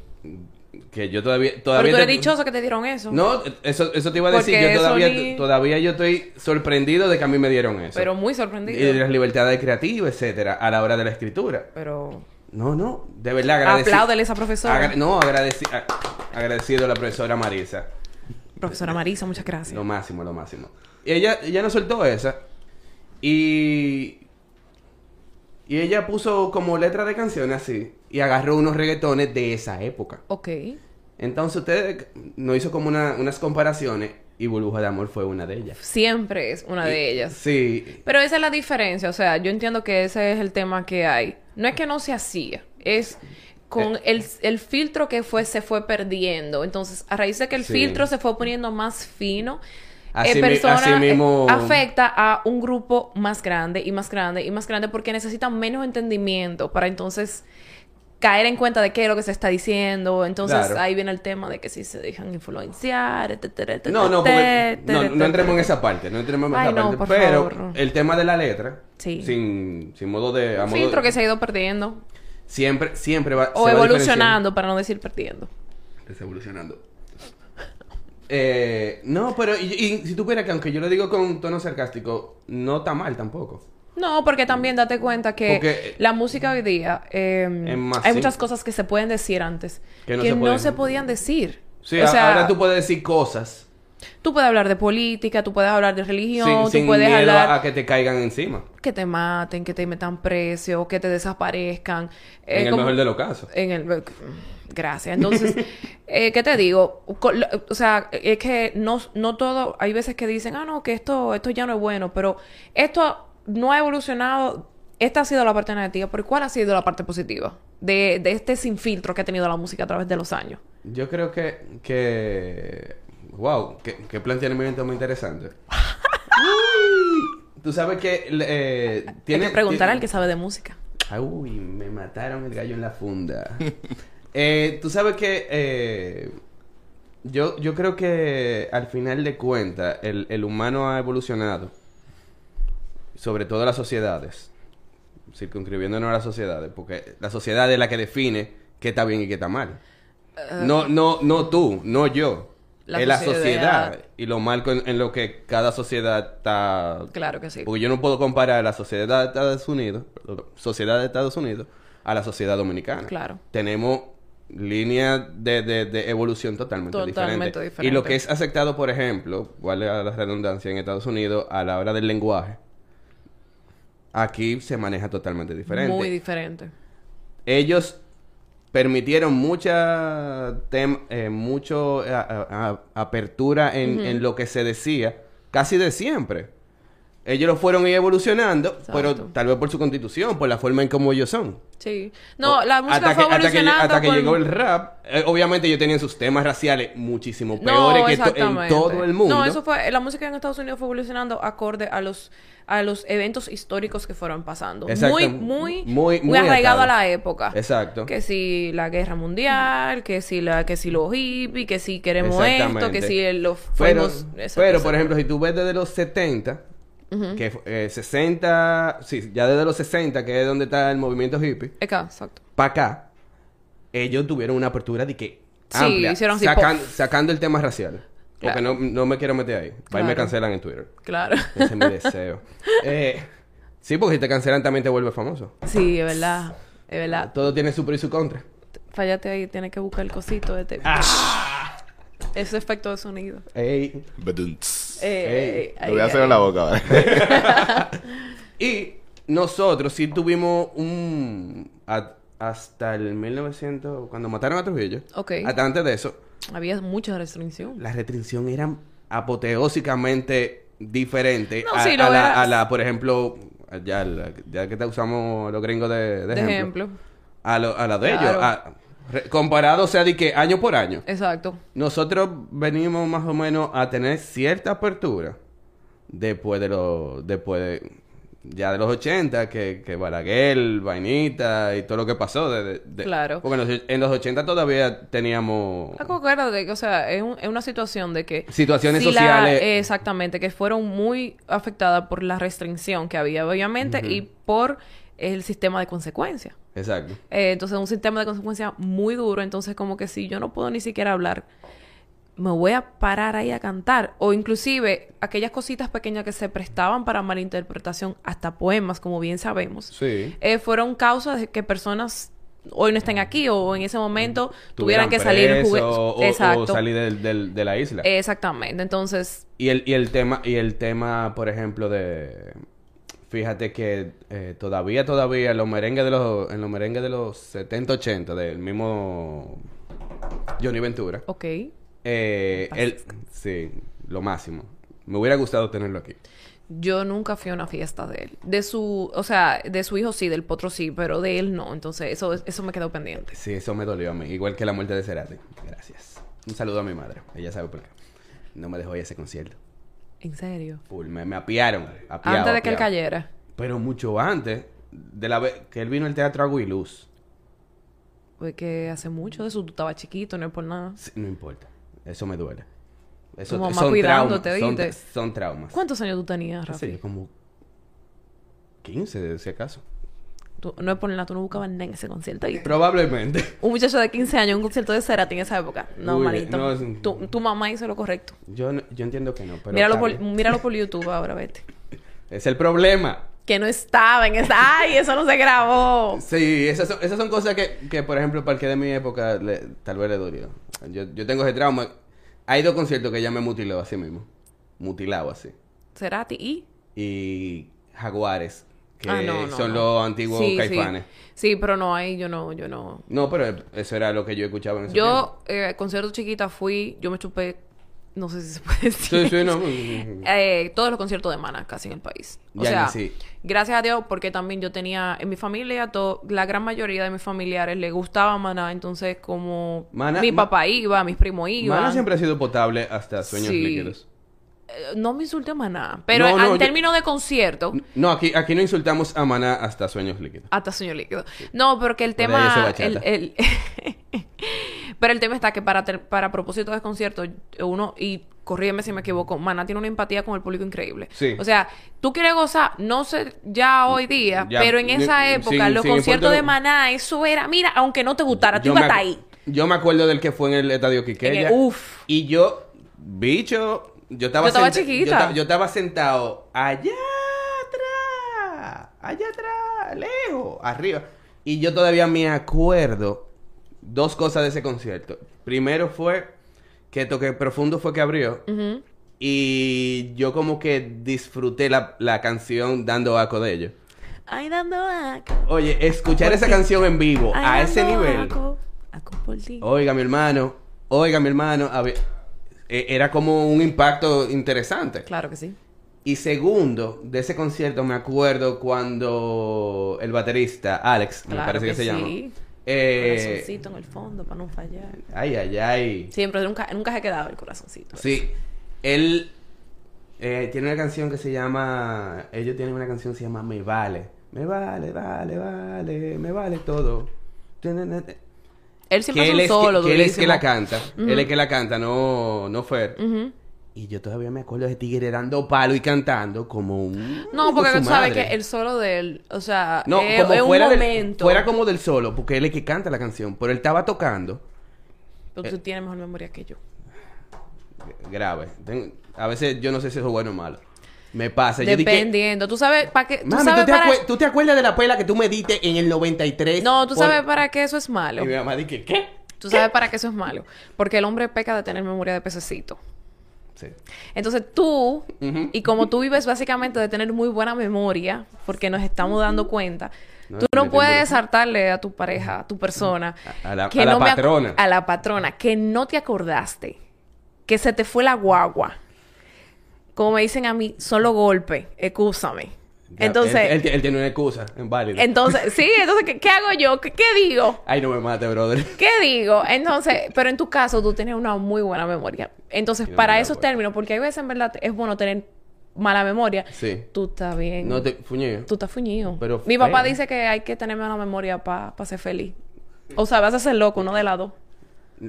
Que yo todavía... Pero todavía tú eres te- dichoso que te dieron eso. No, eso, eso te iba a decir. Porque Yo todavía, ni- todavía yo estoy sorprendido de que a mí me dieron eso. Pero muy y sorprendido. de las libertades creativas, etcétera, a la hora de la escritura. Pero No, no, de verdad agradecido. apláudele a esa profesora. Agra- no, agradeci- a- agradecido a la profesora Marisa. Profesora Marisa, muchas gracias. Lo máximo, lo máximo. Y ella, ella nos soltó esa. Y. Y ella puso como letra de canciones así. Y agarró unos reggaetones de esa época. Ok. Entonces ustedes nos hizo como una- unas comparaciones. Y Burbuja de Amor fue una de ellas. Siempre es una de ellas. Sí. Pero esa es la diferencia, o sea, yo entiendo que ese es el tema que hay. No es que no se hacía, es con Eh. el, el filtro que fue se fue perdiendo. Entonces, a raíz de que el Sí. filtro se fue poniendo más fino, Así eh, persona, así mismo- eh, afecta a un grupo más grande y más grande y más grande porque necesitan menos entendimiento para entonces caer en cuenta de qué es lo que se está diciendo. Entonces, Claro. ahí viene el tema de que si se dejan influenciar, etcétera, No, no, porque etcétera, no, no etcétera. entremos en esa parte, no entremos en Ay, esa no, parte. pero favor. el tema de la letra, Sí. sin, sin modo de... a Un modo filtro de- que se ha ido perdiendo. Siempre, siempre va... O se va evolucionando, para no decir perdiendo. Desevolucionando. Eh, no, pero y, y si tú que aunque yo lo digo con tono sarcástico, no está mal tampoco. No, porque también date cuenta que Porque- la música hoy día, eh, más hay muchas cosas que se pueden decir antes Que no se podían decir. Sí, o a- sea, ahora tú puedes decir cosas tú puedes hablar de política, tú puedes hablar de religión, sin, tú sin puedes miedo hablar a que te caigan encima. que te maten, que te metan precio, que te desaparezcan. Eh, en el como- mejor de los casos. En el... Gracias. Entonces, eh, ¿qué te digo? O sea, es que no, no todo... Hay veces que dicen, ah, no, que esto, esto ya no es bueno, pero esto no ha evolucionado. Esta ha sido la parte negativa, pero ¿cuál ha sido la parte positiva de, de este sin filtro que ha tenido la música a través de los años? Yo creo que... que... Wow, qué, qué planteamiento muy interesante. Uy, Tú sabes que... Eh, Hay tiene, que preguntar tiene- al que sabe de música. Ay, Uy, me mataron el gallo en la funda. Eh, tú sabes que eh, yo, yo creo que al final de cuentas el, el humano ha evolucionado, sobre todo las sociedades, circunscribiéndonos a las sociedades, porque la sociedad es la que define qué está bien y qué está mal. no, no, no tú, no yo. La es la sociedad. y lo mal con- en lo que cada sociedad está Claro que sí. porque yo no puedo comparar la sociedad de Estados Unidos, sociedad de Estados Unidos, a la sociedad dominicana. Claro. Tenemos líneas de, de- de evolución totalmente, diferente. Y lo que es aceptado, por ejemplo, vale la redundancia en Estados Unidos, a la hora del lenguaje, aquí se maneja totalmente diferente. Muy diferente. Ellos permitieron mucha tem- eh, mucho a- a- a- apertura en, en lo que se decía casi de siempre ellos lo fueron evolucionando pero tal vez por su constitución por la forma en cómo ellos son Sí. No, O- la música hasta fue que, hasta que, evolucionando hasta que llegó el rap eh, obviamente ellos tenían sus temas raciales muchísimo No, peores que to- en todo el mundo No, eso fue... La música en Estados Unidos fue evolucionando acorde a los... A los eventos históricos que fueron pasando. Exacto. Muy, muy, Muy- muy, muy arraigado atado. a la época. exacto Que si la guerra mundial, que si la, que si los hippies, que si queremos esto, que si los Pero, fuimos... pero exacto. por ejemplo, si tú ves desde los 70, que eh, 60, sí, ya desde los 60, que es donde está el movimiento hippie, Acá, exacto. para acá, ellos tuvieron una apertura de que Sí, amplia, hicieron así, sacando el tema racial. Porque Claro. no, no me quiero meter ahí. Va y me Claro. cancelan en Twitter. Claro. Ese es mi deseo. Eh, sí, porque si te cancelan también te vuelves famoso. sí, es verdad. Es verdad. Todo tiene su pro y su contra. Fallate ahí, tienes que buscar el cosito de este... Ah. Ese efecto de sonido. Ey. Badunts. Eh, Ey, Lo voy a hacer en la boca, ¿vale? Y nosotros sí tuvimos un... a- hasta el 1900, cuando mataron a Trujillo. Ok. Hasta antes de eso, Había mucha restricción. la restricción era apoteósicamente diferente No, a, sí, lo a la, a la, por ejemplo, ya, la- ya que te usamos los gringos de, de De ejemplo, ejemplo. a, lo- a la de Claro. ellos. Comparado, o sea, de que año por año. Exacto. Nosotros venimos más o menos a tener cierta apertura después de los... Después de... Ya de los 80, que, que Balaguer, Vainita y todo lo que pasó. De, de- de- Claro. Porque en los, en los 80 todavía teníamos... Acuérdate que, o sea, es, un- es una situación de que... Situaciones la- sociales. exactamente, que fueron muy afectadas por la restricción que había, obviamente, y por el sistema de consecuencias. Exacto. Eh, entonces, un sistema de consecuencias muy duro. Entonces, como que si yo no puedo ni siquiera hablar, me voy a parar ahí a cantar. O inclusive, aquellas cositas pequeñas que se prestaban para malinterpretación, hasta poemas, como bien sabemos, Sí. eh, fueron causas de que personas hoy no estén aquí o en ese momento tuvieran que salir presos jugue- o, o- Exacto. o salir del- del- de la isla. Exactamente. Entonces, Y el, y el tema, y el tema, por ejemplo, de fíjate que eh, todavía, todavía en los merengues de los, en los merengues de los 70, 80, del mismo Johnny Ventura, ok. eh, él, sí, lo máximo. Me hubiera gustado tenerlo aquí. Yo nunca fui a una fiesta de él. De su, o sea, de su hijo sí, del potro sí, pero de él no. Entonces, eso, eso me quedó pendiente. Sí, eso me dolió a mí, igual que la muerte de Cerati. Gracias. Un saludo a mi madre, ella sabe por qué. No me dejó ir a ese concierto. En serio. Full, me, me apiaron. apiado, Antes de que él cayera. Pero mucho antes de la vez que él vino al teatro Agua y Luz. Porque hace mucho de eso tú estabas chiquito, no es por nada. Sí, No importa. Eso me duele. Eso Tu mamá son cuidándote, traumas. Son, son traumas. ¿Cuántos años tú tenías, No Rafi? sé, como 15, de si acaso. Tú- no es por nada, tú no buscabas nada en ese concierto. ¿oíste? Probablemente. Un muchacho de 15 años un concierto de Cerati en esa época. No, Uy, manito. no, es- tu, tu mamá hizo lo correcto. Yo, no- yo entiendo que no, pero. míralo, por, míralo por YouTube ahora, vete. Es el problema. Que no estaba en esa... ¡Ay, eso no se grabó! Sí, esas son, esas son cosas que, que, por ejemplo, para el que de mi época le- tal vez le dolió. Yo, yo tengo ese trauma. Hay dos conciertos que ya me mutiló así mismo. Mutilado así. Cerati y... Y Jaguares, que Ah, no, no, son no. los antiguos Sí, caifanes. Sí, pero no, ahí yo no, yo no... No, pero eso era lo que yo escuchaba en ese Yo, eh, concierto chiquita fui... Yo me chupé... No sé si se puede decir. Sí, sí, no. Eh, todos los conciertos de Mana casi en el país. O Ya, sea, sí. gracias a Dios, porque también yo tenía en mi familia, to- la gran mayoría de mis familiares le gustaba Maná, entonces como Maná- mi Ma- papá iba, mis primos iban. Mana siempre ha sido potable hasta sueños Sí. líquidos. Eh, no me insulte a Maná, pero No, no, en yo- términos de concierto, No, aquí, aquí no insultamos a Mana hasta sueños líquidos. hasta sueño líquido. No, porque el tema, el, el- pero el tema está que para ter- para propósitos de concierto uno y corrígeme si me equivoco, Maná tiene una empatía con el público increíble. Sí. O sea, tú quieres gozar, no sé ya hoy día, Ya, pero en esa sin- época los sin conciertos de Maná, eso era, mira, aunque no te gustara, tú ibas ahí. yo me acuerdo del que fue en el estadio Quiqueya. uf. Y yo, bicho, yo estaba, Yo estaba senta- chiquita. Yo, ta- yo estaba sentado allá atrás, allá atrás, lejos, arriba. Y yo todavía me acuerdo dos cosas de ese concierto. Primero fue que Toque Profundo fue que abrió. Y yo como que disfruté la, la canción dando aco de ellos. Ay, dando aco. Oye, escuchar esa canción en vivo Ay, a ese nivel. aco, aco por ti. Oiga, mi hermano, oiga, mi hermano, había- e- era como un impacto interesante. Claro que sí. Y segundo, de ese concierto me acuerdo cuando el baterista, Alex, me parece que, que se llama. sí. Eh, Corazoncito en el fondo para no fallar. ay, ay, ay. Siempre, nunca, nunca se quedaba el corazoncito. Sí, él eh, tiene una canción que se llama, ellos tienen una canción que se llama Me Vale. Me vale, vale, vale, me vale todo. Él siempre que él un es solo, que, que él es que la canta. Él es que la canta, no, no Fer. Y yo todavía me acuerdo de Tigre dando palo y cantando como un... No, porque tú sabes que el solo de él, o sea, No, es, como es un fuera, del- momento. fuera como del solo, porque él es que canta la canción, pero él estaba tocando Pero tú tienes mejor memoria que yo. grave. Ten- a veces yo no sé si eso es bueno o malo. Me pasa. Yo dije, Dependiendo. Tú sabes para qué. Tú Mami, sabes ¿tú, te para. acue- tú te acuerdas de la pela que tú me diste en el 93? No, tú Por- sabes para qué eso es malo. Y mi mamá dije, ¿qué? Tú sabes para qué eso es malo. Porque el hombre peca de tener memoria de pececito. Sí. Entonces tú, y como tú vives básicamente de tener muy buena memoria, porque nos estamos dando cuenta, No, tú no puedes saltarle a tu pareja, a tu persona, A- la- que a la no me ac- patrona. a la patrona, que no te acordaste, que se te fue la guagua. Como me dicen a mí, solo golpe, excúsame. Entonces- Él, él- él tiene una excusa, es válido. Entonces, sí, entonces, ¿qué, qué hago yo? ¿Qué, qué digo? Ay, no me mate, brother. ¿Qué digo? Entonces, pero en tu caso tú tienes una muy buena memoria. Entonces, para esos términos, porque hay veces en verdad es bueno tener mala memoria. Sí. Tú estás bien. No te fuñé. Tú estás fuñido. Pero Mi papá dice que hay que tener mala memoria para ser feliz. O sea, vas a ser loco, no de lado.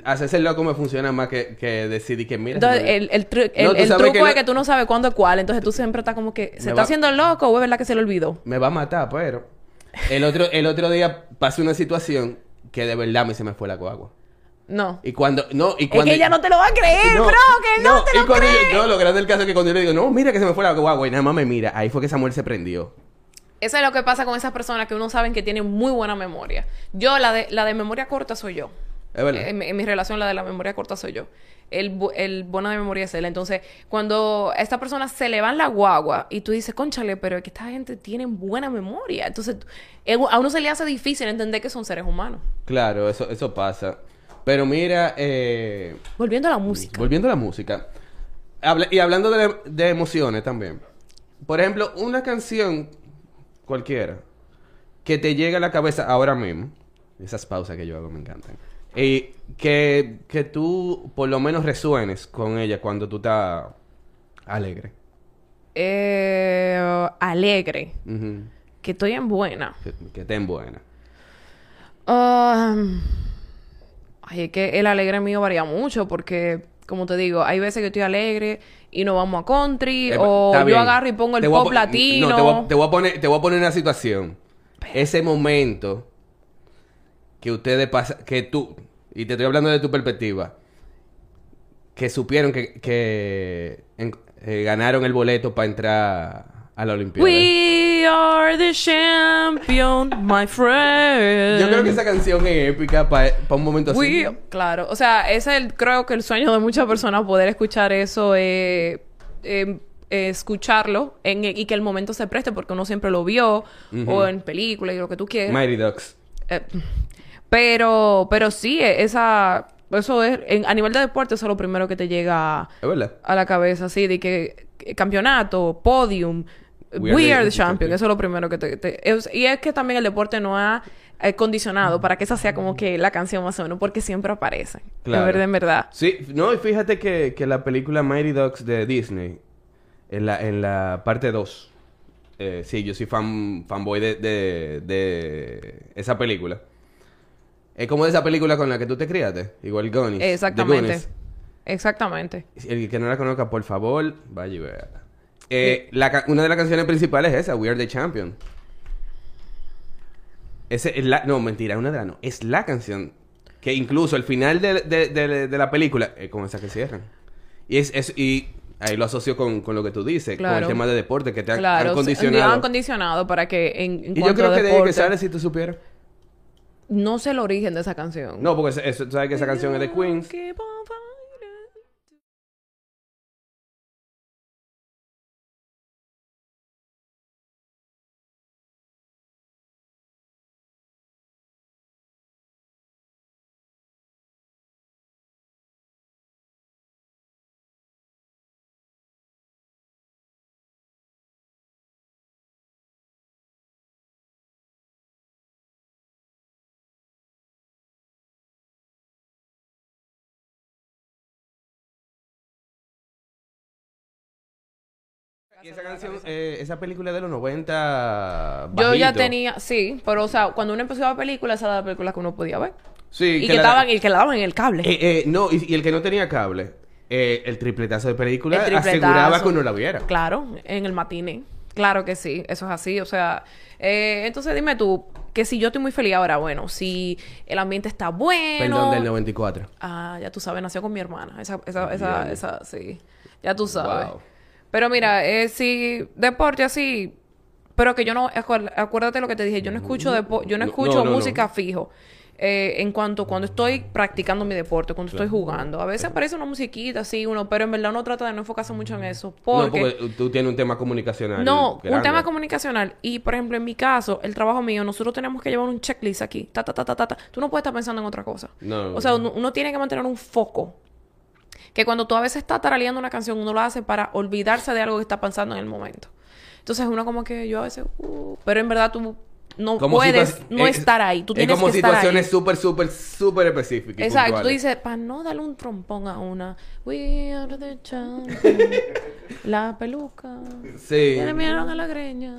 Hacerse el loco me funciona más que, que decidir que mira. Entonces, el, el, tru- el- No, truco que no- es que tú no sabes cuándo es cuál. Entonces, tú siempre estás como que... ¿Se Me está va- haciendo loco o es verdad que se le olvidó? me va a matar, pero el otro, el otro día pasé una situación que de verdad a mí se me fue la guagua. No. Y cuando, no, y Es cuando que ella no te lo va a creer, bro. Que no, te y lo cuando yo- cree. no, lo grande del caso es que cuando yo le digo, no, mira que se me fue la guagua y nada más me mira, ahí fue que Samuel se prendió. Eso es lo que pasa con esas personas que uno sabe que tienen muy buena memoria. Yo, la de, la de memoria corta soy yo. Es verdad. En, mi- en mi relación, la de la memoria corta soy yo. El, el bueno de memoria es él. Entonces, cuando a esta persona se le va en la guagua y tú dices, conchale, pero es que esta gente tiene buena memoria. Entonces, a uno se le hace difícil entender que son seres humanos. Claro, eso, eso pasa. Pero mira, eh, Volviendo a la música. volviendo a la música. habla- y hablando de, de emociones también. Por ejemplo, una canción cualquiera que te llegue a la cabeza ahora mismo. Esas pausas que yo hago me encantan. Y que, que tú por lo menos resuenes con ella cuando tú estás alegre. Eh, alegre. Que estoy en buena. que, que estén buena. Um, ay, es que el alegre mío varía mucho porque, como te digo, hay veces que estoy alegre y nos vamos a country Eh, o yo bien. agarro y pongo el pop po- latino. No, te voy, a, te voy a poner, te voy a poner una situación. Ese momento que ustedes pasan, que tú, y te estoy hablando de tu perspectiva, que supieron que, que en- eh, ganaron el boleto para entrar a la Olimpiada. We are the champion, my friend. Yo creo que esa canción es épica para un momento así. We- claro, o sea, ese es el, creo que el sueño de muchas personas poder escuchar eso, eh, eh, escucharlo en, y que el momento se preste porque uno siempre lo vio o en película y lo que tú quieras. Mighty Ducks. Eh, pero, pero sí, eh, esa, eso es, en- a nivel de deporte, eso es lo primero que te llega a la cabeza, así, de que, campeonato, podium, we, are the, champion, eso es lo primero que te... te- es- y es que también el deporte no ha eh, condicionado para que esa sea como que la canción más o menos, porque siempre aparece. Claro. De verdad, en verdad. Sí, no, y fíjate que, que la película Mighty Ducks de Disney, en la, en la parte 2, eh, sí, yo soy fan, fanboy de, de, de esa película. Es como de esa película con la que tú te criaste, igual Goonies. Exactamente. Goonies. Exactamente. El que no la conozca, por favor, vaya y vea. Eh, la una de las canciones principales es esa, We Are the Champion. Ese es la, no, mentira, una de las no. Es la canción que incluso el final de, de- de- de la película es con esa que cierran. Y es, es- y ahí lo asocio con, con lo que tú dices, con el tema de deporte que te han- Claro, han condicionado. han condicionado para que en, en y yo creo que de ahí que deporte, sale si tú supieras. No sé el origen de esa canción. No, porque eso- tú sabes que esa canción es de Queens. Y esa canción, eh, esa película de los 90. Yo ya bajito. tenía, sí, pero o sea, cuando uno empezó a ver películas, esa era la película que uno podía ver. Sí, y que, la- estaban, y que la daban en el cable. Eh, eh, no, y, y el que no tenía cable, eh, el tripletazo de película tripletazo. aseguraba que uno la viera. Claro, en el matiné. Claro que sí, eso es así. O sea, eh, entonces dime tú, que si yo estoy muy feliz ahora, bueno, si el ambiente está bueno. Perdón, del 94. Ah, ya tú sabes, nació con mi hermana. Esa, esa, esa, esa, sí. Ya tú sabes. Wow. Pero mira, eh, si deporte así, pero que yo no, acuérdate lo que te dije, yo no escucho depo- yo no escucho no, no, música fijo. eh, en cuanto cuando estoy practicando mi deporte, cuando estoy jugando. A veces aparece una musiquita así, uno, pero en verdad uno trata de no enfocarse mucho en eso. Porque, No, porque tú tienes un tema comunicacional. no, un tema comunicacional. Y, por ejemplo, en mi caso, el trabajo mío, nosotros tenemos que llevar un checklist aquí. Ta, ta, ta, ta, ta, ta. Tú no puedes estar pensando en otra cosa. No. O sea, uno, uno tiene que mantener un foco. Que cuando tú a veces estás taraleando una canción, uno lo hace para olvidarse de algo que está pasando en el momento. Entonces uno como que yo a veces, uh, pero en verdad tú no Como puedes no es- estar ahí. Tú es tienes como que estar ahí. situaciones súper, súper, súper específicas. Exacto, tú dices, para no darle un trompón a una, we are the la peluca, Sí. le miraron a la greña.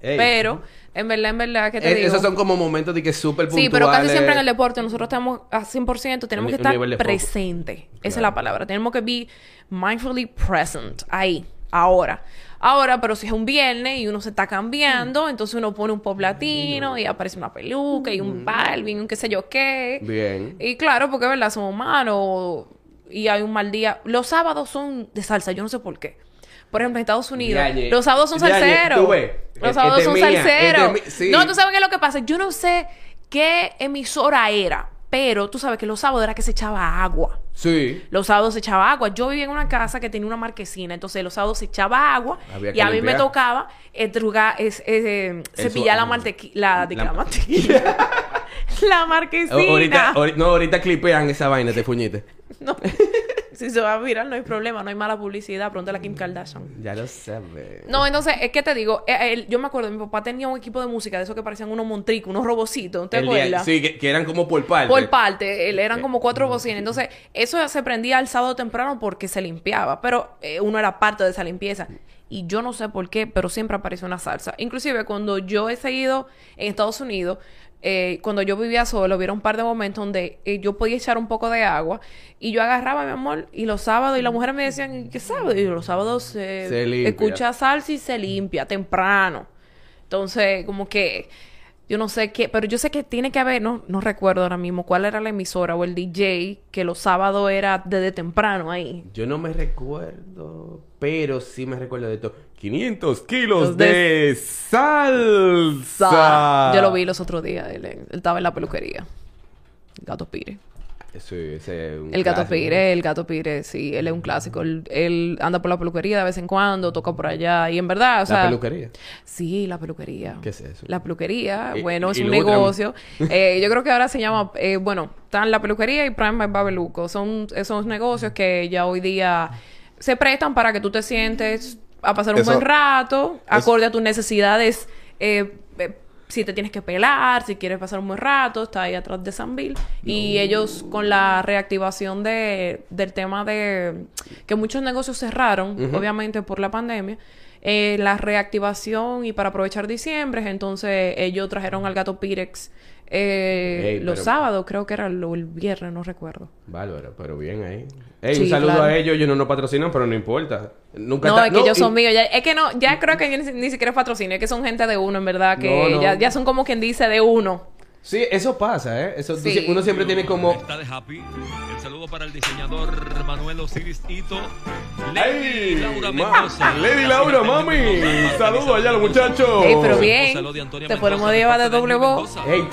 Ey. Pero, en verdad, en verdad, que te Eh, digo? Esos son como momentos de que súper puntuales. Sí, pero casi siempre en el deporte nosotros estamos a 100%, tenemos Un que estar presente. Esa es la palabra. Tenemos que be mindfully present, ahí, ahora. Ahora, pero si es un viernes y uno se está cambiando, entonces uno pone un pop latino y aparece una peluca y un Balvin, un qué sé yo qué. Bien. Y claro, porque verdad, somos humanos y hay un mal día. Los sábados son de salsa, yo no sé por qué. Por ejemplo, en Estados Unidos, Yañe. los sábados son salseros. Los sábados son mía, salseros. sí. No, tú sabes qué es lo que pasa. Yo no sé qué emisora era, pero tú sabes que los sábados era que se echaba agua. Sí. Los sábados se echaba agua. Yo vivía en una casa que tenía una marquesina, entonces los sábados se echaba agua Había que y a mí me tocaba estrugar, es, es, eh, cepillar la su- mantequilla, la, de la- la mantequilla, la marquesina. O- ahorita, ahori- no, ahorita clipean esa vaina, te fuñite. No. Si se va a virar, no hay problema, no hay mala publicidad. Pregúntale a Kim Kardashian. Ya lo sabes. No, entonces, es que te digo, eh, eh, yo me acuerdo, mi papá tenía un equipo de música de esos que parecían unos montricos, unos robocitos, ¿no te El día- acuerdas? sí, que, que eran como por parte. Por parte, él- eran como cuatro bocinas. Entonces, eso se prendía el sábado temprano porque se limpiaba, pero eh, uno era parte de esa limpieza. Y yo no sé por qué, pero siempre aparece una salsa. Inclusive, cuando yo he seguido en Estados Unidos, eh, cuando yo vivía solo, hubiera un par de momentos donde eh, yo podía echar un poco de agua y yo agarraba, mi amor, y los sábados, y las mujeres me decían, ¿qué sábado? Y los sábados eh, Se escucha salsa y se limpia temprano. Entonces, como que yo no sé qué, pero yo sé que tiene que haber, no, no recuerdo ahora mismo cuál era la emisora o el DJ que los sábados era desde temprano ahí. Yo no me recuerdo, pero sí me recuerdo de todo. 500 kilos Los de- de salsa. Yo lo vi los otros días, él, él estaba en la peluquería. El gato Pire. Sí, ese es un El gato. Pire, el gato Pire, sí, él es un clásico. Él, él anda por la peluquería de vez en cuando, toca por allá. Y en verdad, o sea. La peluquería. Sí, la peluquería. ¿Qué es eso? La peluquería, Y- bueno, es y un luego tam- negocio. Eh, yo creo que ahora se llama, eh, bueno, están la peluquería y Prime by Babeluco. Son esos negocios que ya hoy día se prestan para que tú te sientes a pasar un Eso- buen rato, acorde a tus necesidades. eh, eh, si te tienes que pelar, si quieres pasar un buen rato, está ahí atrás de Sanville. Y ellos con la reactivación de, del tema de que muchos negocios cerraron, obviamente por la pandemia, eh, la reactivación y para aprovechar diciembre, entonces ellos trajeron al gato Pirex eh, los pero- sábados, creo que era el, viernes, no recuerdo. Bárbaro, pero bien ahí. Sí, un saludo claro. a ellos, ellos no nos patrocinan, pero no importa. Nunca No, es que ellos y- son míos. Ya, es que no, ya creo que ni, ni siquiera es patrocinio, es que son gente de uno, en verdad, que No, no. Ya, ya son como quien dice de uno. Sí, eso pasa, ¿eh? Eso, Sí. uno siempre tiene como... Está de happy. El saludo para el diseñador Manuel Osiris Ito. ¡Ey! Laura ma- Mendoza. Lady Laura, mami. Saludos allá a los muchachos. Ey, pero bien, te podemos llevar de doble voz. Ey,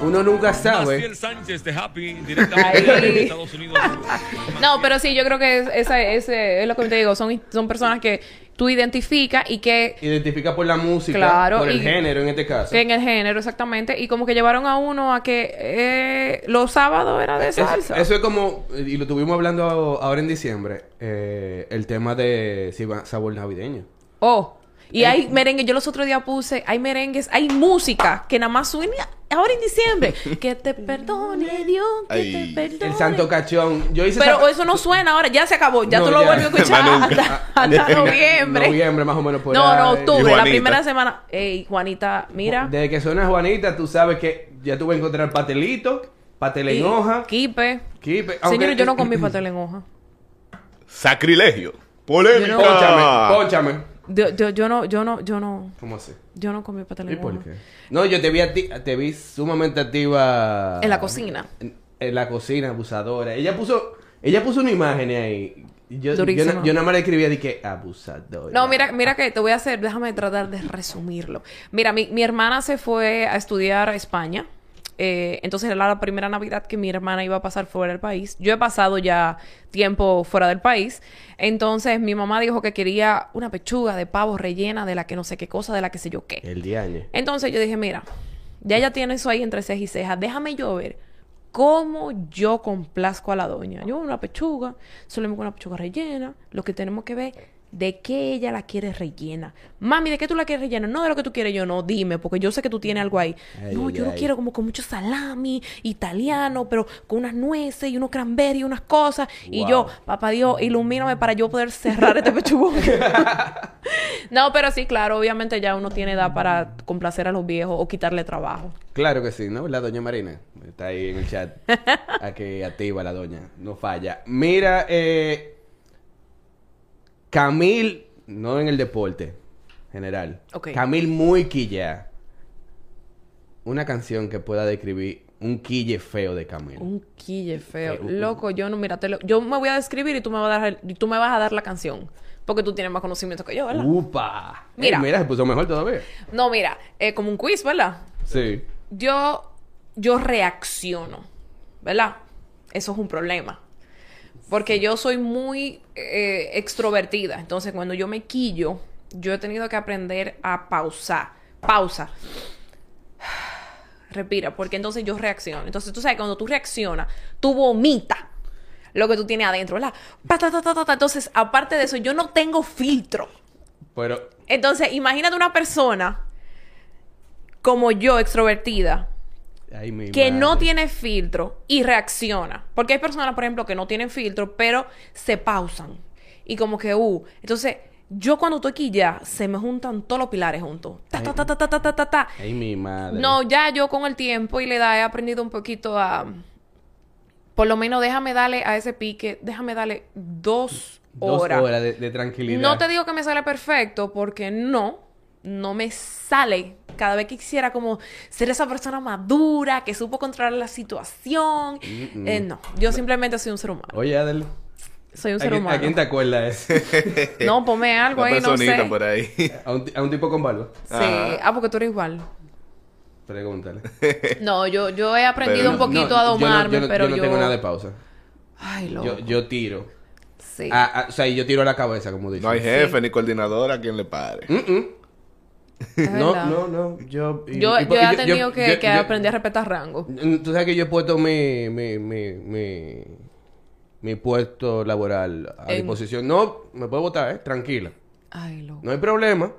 uno nunca sabe. Maciel Sánchez de Happy, directamente de Estados Unidos. No, pero sí, yo creo que es- esa, ese es lo que te digo. Son, son personas que tú identificas y que Identifica por la música, Claro, por el y- género en este caso. en el género, exactamente. Y como que llevaron a uno a que eh, los sábados era de salsa. eso es como, y lo tuvimos hablando ahora en diciembre, eh, el tema de si va- sabor navideño. Oh. Y Eh, hay merengue, yo los otros días puse, hay merengues, hay música que nada más suena ahora en diciembre. que te perdone Dios, que Ay. te perdone. El santo cachón. Yo hice Pero esa- eso no suena ahora, ya se acabó, ya No, tú lo vuelves a escuchar hasta, hasta noviembre. Noviembre, más o menos por no, no, octubre, la primera semana. Ey, Juanita, mira. Desde que suena Juanita, tú sabes que ya tú vas a encontrar patelito, patel en y- hoja. Kipe. kipe, aunque- Señores, yo no comí pastel en hoja. Sacrilegio. Polémica. Pónchame, pónchame. Yo, yo, yo no, yo no, yo no, ¿Cómo así? yo no comí pastel ¿Y en por qué? No, yo te vi, te vi sumamente activa. En la cocina. En, en la cocina, abusadora. Ella puso, ella puso una imagen ahí. Y Yo, yo, na- yo nada más le escribía de que abusadora. No, mira, mira que te voy a hacer, déjame tratar de resumirlo. Mira, mi, mi hermana se fue a estudiar a España. Eh, entonces era la primera Navidad que mi hermana iba a pasar fuera del país. Yo he pasado ya tiempo fuera del país. Entonces mi mamá dijo que quería una pechuga de pavo rellena de la que no sé qué cosa, de la que sé yo qué. El diañe. Entonces yo dije, mira, ya ella tiene eso ahí entre ceja y ceja. Déjame yo ver cómo yo complazco a la doña. Yo una pechuga, solo una pechuga rellena. Lo que tenemos que ver de qué ella la quiere rellena. Mami, ¿de qué tú la quieres rellena? No de lo que tú quieres, yo no, dime, porque yo sé que tú tienes algo ahí. Ay, no, ay, yo lo ay. quiero como con mucho salami, italiano, pero con unas nueces y unos cranberry y unas cosas. Y yo, papá Dios, ilumíname para yo poder cerrar este pechugón. no, pero sí, claro, obviamente ya uno tiene edad para complacer a los viejos o quitarle trabajo. Claro que sí, ¿no? La doña Marina está ahí en el chat. Aquí activa la doña, no falla. Mira, eh, Camil, no en el deporte general. Ok. Camil muy quilla. Una canción que pueda describir un quille feo de Camil. Un quille feo. Feo. Loco, yo no, mira, te lo- yo me voy a describir y tú me vas a dar, y tú me vas a dar la canción. Porque tú tienes más conocimiento que yo, ¿verdad? ¡Upa! Mira. Ey, mira, se puso mejor todavía. No, mira, eh, como un quiz, ¿verdad? Sí. Yo, yo reacciono, ¿verdad? Eso es un problema. Porque yo soy muy eh, extrovertida. Entonces, cuando yo me quillo, yo he tenido que aprender a pausar. Pausa. Respira, porque entonces yo reacciono. Entonces, tú sabes, cuando tú reaccionas, tú vomitas lo que tú tienes adentro, ¿verdad? Entonces, aparte de eso, yo no tengo filtro. Pero, Entonces, imagínate una persona como yo, extrovertida, que no tiene filtro y reacciona. Porque hay personas, por ejemplo, que no tienen filtro, pero se pausan. Y como que, uh, entonces yo cuando estoy aquí ya, se me juntan todos los pilares juntos. Ta, ta, ta, ta, ta, ta, ta, ta. Ay, mi madre. No, ya yo con el tiempo y la edad he aprendido un poquito a... Por lo menos déjame darle a ese pique, déjame darle dos horas. De, de tranquilidad. No te digo que me sale perfecto, porque no, no me sale cada vez que quisiera como ser esa persona madura, que supo controlar la situación. Eh, no, yo simplemente soy un ser humano. Oye, Adel. Soy un ¿A ser quién, humano. a quién te acuerdas? No, ponme algo ahí, no sé. por ahí. ¿A un, a un tipo con barba? Sí. Ajá. Ah, porque tú eres igual. Pregúntale. No, yo, yo he aprendido Pero un poquito No, a yo no- domarme, yo no, pero yo no tengo nada de pausa. Ay, loco. Yo, yo tiro. Sí. Ah, ah, o sea, y yo tiro a la cabeza, como dice. No hay jefe ni coordinador a quien le pare. Es No, verdad. no, no. Yo, y- Yo, y- yo y- he tenido que, yo- que aprender a respetar rango. Tú sabes que yo he puesto mi, mi, mi, mi, mi puesto laboral a En- disposición. No, me puedo votar, ¿eh? Tranquila. Ay, loco. No hay problema.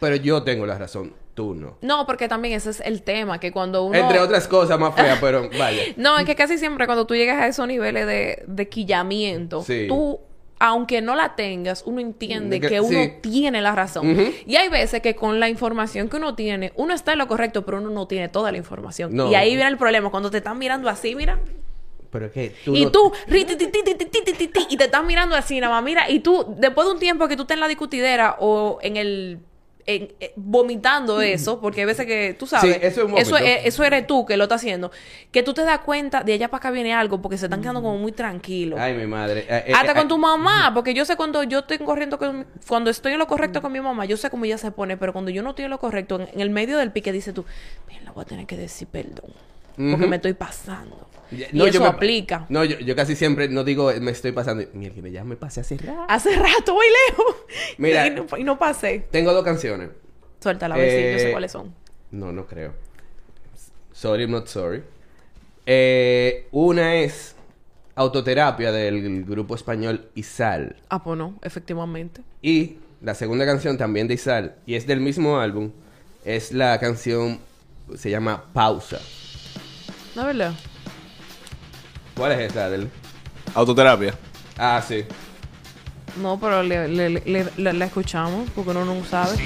Pero yo tengo la razón. Tú no. No, porque también ese es el tema, que cuando uno... Entre otras cosas más feas, pero vaya. No, es que casi siempre cuando tú llegas a esos niveles de, de quillamiento, Sí. tú, aunque no la tengas, uno entiende que, que uno sí. tiene la razón. Uh -huh. Y hay veces que con la información que uno tiene, uno está en lo correcto, pero uno no tiene toda la información. No. Y ahí viene el problema, cuando te están mirando así, mira. Pero es que tú y no... tú, y te estás mirando así, nada más, mira, y tú, después de un tiempo que tú estés en la discutidera o en el en- eh, vomitando eso, porque hay veces que tú sabes, Sí, eso es eso, vómito. es- eso eres tú que lo estás haciendo, que tú te das cuenta de allá para acá viene algo, porque se están quedando como muy tranquilos. Ay, mi madre. Eh, eh, Hasta eh, con tu mamá, porque yo sé cuando yo estoy corriendo con, cuando estoy en lo correcto con mi mamá, yo sé cómo ella se pone, pero cuando yo no estoy en lo correcto, en, en el medio del pique dice tú, bien, le voy a tener que decir perdón, porque me estoy pasando. Ya- y no, eso yo me- aplica. No, yo, yo casi siempre no digo me estoy pasando. Mira, que ya me pasé hace rato. Hace rato voy lejos. Mira. y, no, y no pasé. Tengo dos canciones. Suéltala, a ver si yo sé Eh, cuáles son. No, no creo. Sorry, I'm not sorry. Eh, una es Autoterapia del grupo español Izal. Ah, pues no, efectivamente. Y la segunda canción también de Izal, y es del mismo álbum, es la canción, se llama Pausa. ¿No es verdad? ¿Cuál es esa, Adel? Autoterapia. Ah, sí. No, pero le, le- le- le- la escuchamos porque uno no sabe.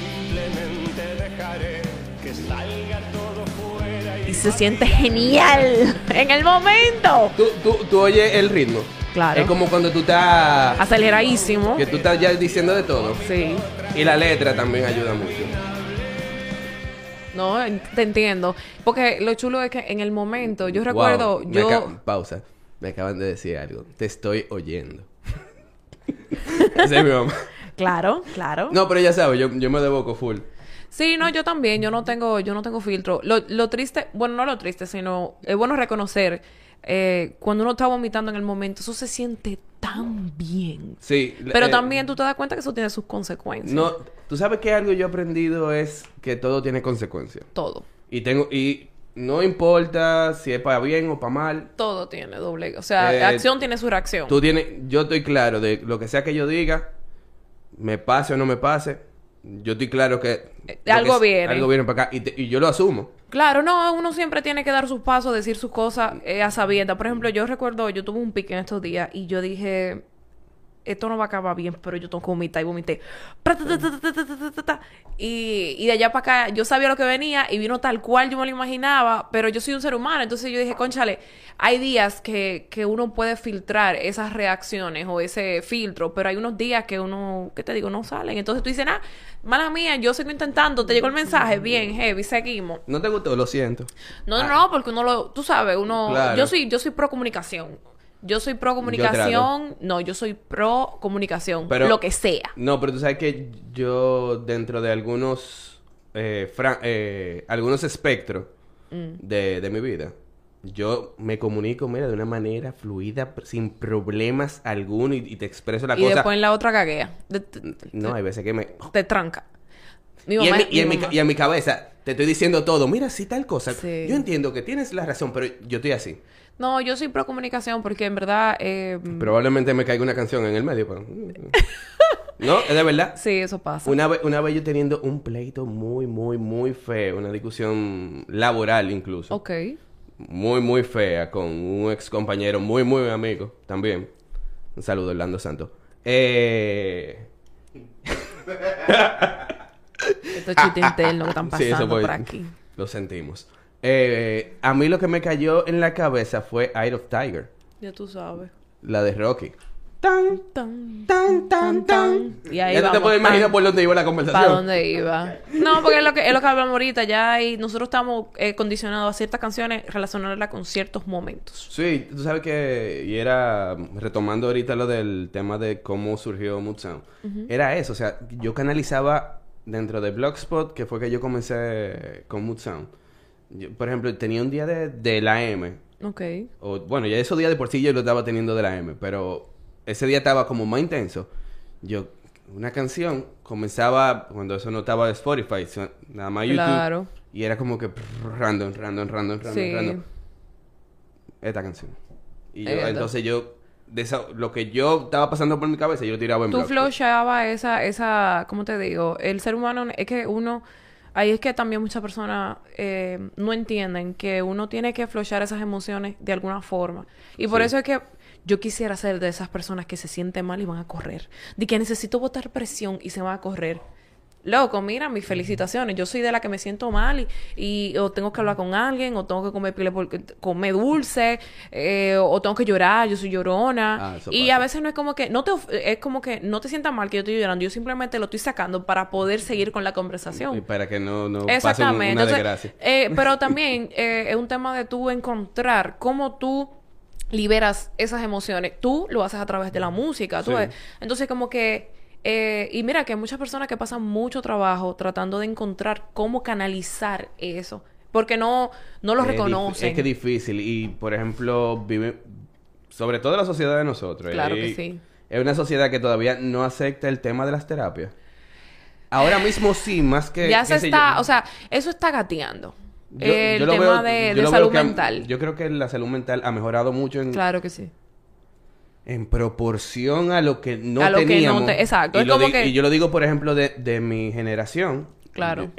Y se siente genial en el momento. Tú, tú, tú oyes el ritmo. Claro. Es como cuando tú estás... Aceleradísimo. Que tú estás ya diciendo de todo. Sí. Y la letra también ayuda mucho. No, te entiendo. Porque lo chulo es que en el momento, yo recuerdo, Wow, yo... Pausa. Me acaban de decir algo. Te estoy oyendo. Esa es mi mamá. Claro, claro. No, pero ya sabes, yo, yo me devoco full. Sí, no, yo también, yo no tengo, yo no tengo filtro. Lo, lo triste, bueno, no lo triste, sino es bueno reconocer eh, cuando uno está vomitando en el momento, eso se siente tan bien. Sí. Pero eh, también tú te das cuenta que eso tiene sus consecuencias. No, tú sabes que algo yo he aprendido es que todo tiene consecuencias. Todo. Y tengo, y no importa si es para bien o para mal. Todo tiene doble. O sea, Eh, acción tiene su reacción. Tú tienes, yo estoy claro de lo que sea que yo diga, me pase o no me pase, yo estoy claro que... Eh, algo que viene. Algo viene para acá y, te- y yo lo asumo. Claro, no, uno siempre tiene que dar sus pasos, decir sus cosas eh, a sabiendas. Por ejemplo, yo recuerdo, yo tuve un pique en estos días y yo dije, esto no va a acabar bien, pero yo tengo que vomitar y vomité. Y, y de allá para acá, yo sabía lo que venía y vino tal cual yo me lo imaginaba, pero yo soy un ser humano, entonces yo dije, conchale, hay días que, que uno puede filtrar esas reacciones o ese filtro, pero hay unos días que uno, ¿qué te digo? No salen. Entonces tú dices, ah, mala mía, yo sigo intentando, te llegó el mensaje, bien, heavy, seguimos. ¿No te gustó? Lo siento. No, no, ah. no, porque uno lo, tú sabes, uno, yo soy, yo soy pro comunicación. Yo soy pro comunicación, no, yo soy pro comunicación, Pero- lo que sea. No, pero tú sabes que yo dentro de algunos eh, eh, algunos espectros Mm. de, de mi vida, yo me comunico, mira, de una manera fluida, sin problemas alguno y, y te expreso la y cosa. después en la otra de- te, No, hay veces que me... te tranca. Mi Y en, mi, y en mi y en mi cabeza te estoy diciendo todo, mira, sí, tal cosa. Sí. Yo entiendo que tienes la razón, pero yo estoy así. No, yo soy pro comunicación porque en verdad, eh, Probablemente me caiga una canción en el medio, pero... no, es de verdad. sí, eso pasa. Una vez, una vez yo teniendo un pleito muy, muy, muy feo, una discusión laboral incluso. Ok. Muy, muy fea con un ex compañero muy, muy amigo también. Un saludo, Orlando Santos. Eh... Estos chistes internos que están Ah, Sí, eso pasando por aquí. Lo sentimos. Eh, a mí lo que me cayó en la cabeza fue Eye of Tiger, Ya tú sabes. la de Rocky. Tan, Tan, tan, tan, tan. Y ahí ya te puedes imaginar tan. por dónde iba la conversación. ¿Para dónde iba? No, porque es lo que, es lo que hablamos ahorita. Ya hay, nosotros estamos eh, condicionados a ciertas canciones relacionarlas con ciertos momentos. Sí, tú sabes que, y era, retomando ahorita lo del tema de cómo surgió Mood Sound, era eso, o sea, yo canalizaba dentro de Blogspot, que fue que yo comencé con Mood Sound. Yo, por ejemplo, tenía un día de, de la M, Ok. o bueno, ya esos días de por sí yo lo estaba teniendo de la M, pero ese día estaba como más intenso. Yo, una canción, comenzaba, cuando eso no estaba de Spotify, so- nada más YouTube, Claro. y era como que prr, random, random, random, random, Sí. random esta canción. Y yo, entonces yo, de esa, lo que yo estaba pasando por mi cabeza, yo lo tiraba en Tú flowsheaba esa, esa, ¿cómo te digo? El ser humano es que uno, ahí es que también muchas personas eh, no entienden que uno tiene que flowshear esas emociones de alguna forma. Y por Sí. eso es que yo quisiera ser de esas personas que se sienten mal y van a correr. De que necesito botar presión y se van a correr. Loco, mira, mis felicitaciones. Yo soy de la que me siento mal y, y o tengo que hablar con alguien, o tengo que comer pile porque comer dulce, eh, o tengo que llorar, yo soy llorona. Ah, y pasa. a veces no es como que, no te, es como que no te sientas mal que yo estoy llorando, yo simplemente lo estoy sacando para poder seguir con la conversación. Y para que no, no pase Exactamente. una Entonces, desgracia. eh, pero también eh, es un tema de tú encontrar cómo tú liberas esas emociones. Tú lo haces a través de la música. tú Sí. ves. Entonces, como que... eh, y mira que hay muchas personas que pasan mucho trabajo tratando de encontrar cómo canalizar eso. Porque no, no lo Es reconocen. Es que es difícil. Y, por ejemplo, vive... Sobre todo la sociedad de nosotros. Claro que sí. Es una sociedad que todavía no acepta el tema de las terapias. Ahora mismo sí, más que... ya se está, yo. o sea, eso está gateando. Yo- el yo tema veo- de, de salud mental. yo creo que la salud mental ha mejorado mucho en, Claro que sí. En proporción a lo que no A lo que no teníamos. te- exacto, Y, es como que- y yo lo digo, por ejemplo, de, de mi generación. Claro.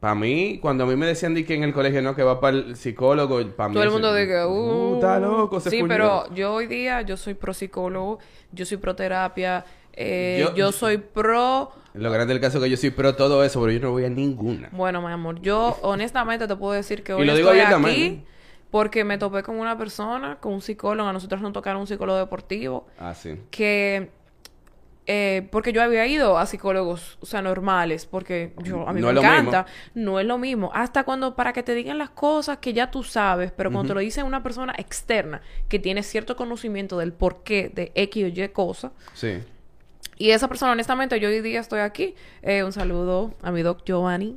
para mí, cuando a mí me decían de que en el colegio no, que va para el psicólogo, para mí... Todo el mundo dice, uh, está loco, se Sí, pero yo hoy día, yo soy pro psicólogo, yo soy pro terapia, eh, Yo- yo, soy pro... Lo grande del caso es que yo soy pro todo eso, pero yo no voy a ninguna. Bueno, mi amor, yo honestamente te puedo decir que Y hoy lo digo estoy aquí porque me topé con una persona, con un psicólogo, a nosotros nos tocaron un psicólogo deportivo, Ah, sí. que... eh, porque yo había ido a psicólogos, o sea, normales, porque yo, a mí No me encanta. No es lo mismo. Hasta cuando, para que te digan las cosas que ya tú sabes, pero cuando te lo dice una persona externa que tiene cierto conocimiento del porqué de X o Y cosa, Sí. y esa persona, honestamente, yo hoy día estoy aquí. Eh, un saludo a mi doc Giovanni.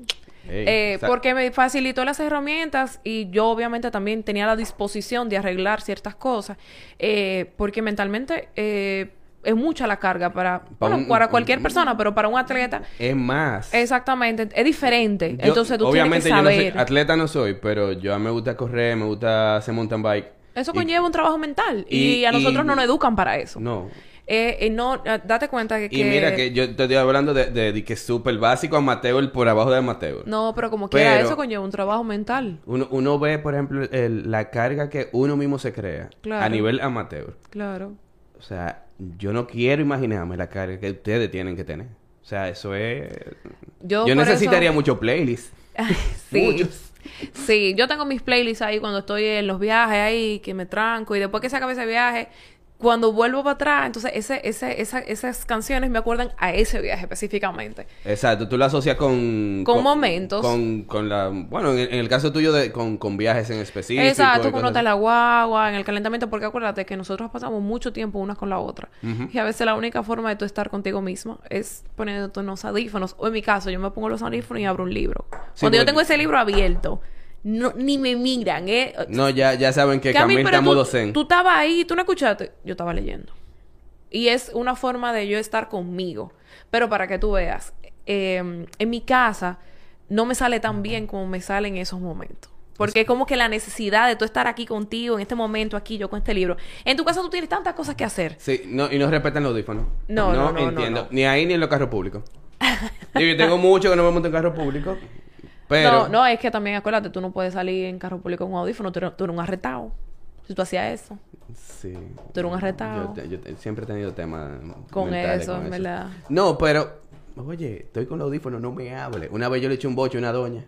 Eh, porque me facilitó las herramientas y yo obviamente también tenía la disposición de arreglar ciertas cosas. eh, porque mentalmente eh, es mucha la carga para, bueno, un- para cualquier un- persona, pero para un atleta, Es más. exactamente, es diferente. Yo- Entonces tú tienes que obviamente yo no saber. soy, atleta no soy, pero yo a mí me gusta correr, me gusta hacer mountain bike. Eso Y- conlleva un trabajo mental y, y- a nosotros y- no nos educan para eso. No. Eh, eh, no, date cuenta que... Y mira que yo te estoy hablando de, de, de que es súper básico amateur por abajo de amateur. No, pero como quiera, Pero- eso conlleva un trabajo mental. Uno, uno ve, por ejemplo, el- la carga que uno mismo se crea Claro. a nivel amateur. Claro. O sea, yo no quiero imaginarme la carga que ustedes tienen que tener. O sea, eso es... Yo, Yo, necesitaría eso- mucho playlist. sí. Muchos. Sí, yo tengo mis playlists ahí cuando estoy en los viajes ahí, que me tranco y después que se acabe ese viaje, cuando vuelvo para atrás, entonces ese, ese, esa- esas canciones me acuerdan a ese viaje específicamente. Exacto, tú lo asocias con... Con momentos. Con, con la... Bueno, en, en el caso tuyo, de, con, con viajes en específico. Exacto, está así. la guagua, en el calentamiento, porque acuérdate que nosotros pasamos mucho tiempo una con la otra. Y a veces la única forma de tú estar contigo misma es poniéndote unos audífonos. O en mi caso, yo me pongo los audífonos y abro un libro. Sí, cuando yo tengo ese libro abierto, no, ni me miran, ¿eh? No, ya, ya saben que Camil, Camil está tú, modo zen. tú estabas ahí, tú no escuchaste. Yo estaba leyendo. Y es una forma de yo estar conmigo. Pero para que tú veas, eh, en mi casa no me sale tan bien como me sale en esos momentos. Porque es como que la necesidad de tú estar aquí contigo, en este momento, aquí, yo con este libro. En tu casa tú tienes tantas cosas que hacer. Sí, no, y no respetan los audífonos. No, no, no, no, entiendo. no. Ni ahí ni en los carros públicos. Yo tengo mucho que no me monto en carro público. Pero... No, no, es que también acuérdate, tú no puedes salir en carro público con un audífono, tú eres, tú eres un arretado. Si tú hacías eso. Sí. Tú eres un arretado. Yo, siempre he tenido temas Con eso, en verdad. No, pero... Oye, estoy con los audífonos, no me hable. Una vez yo le eché un boche a una doña.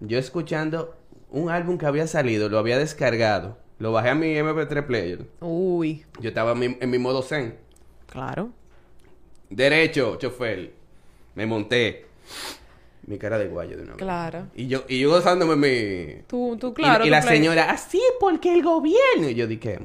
Yo escuchando un álbum que había salido, lo había descargado. Lo bajé a mi MP3 player. Uy, Yo estaba en mi, en mi modo zen. claro. Derecho, chofer. Me monté. Mi cara de guayo de una vez. Claro. Y yo, y yo gozándome mi... Tú, tú, claro. y, la play- señora, así porque el gobierno. Y yo dije...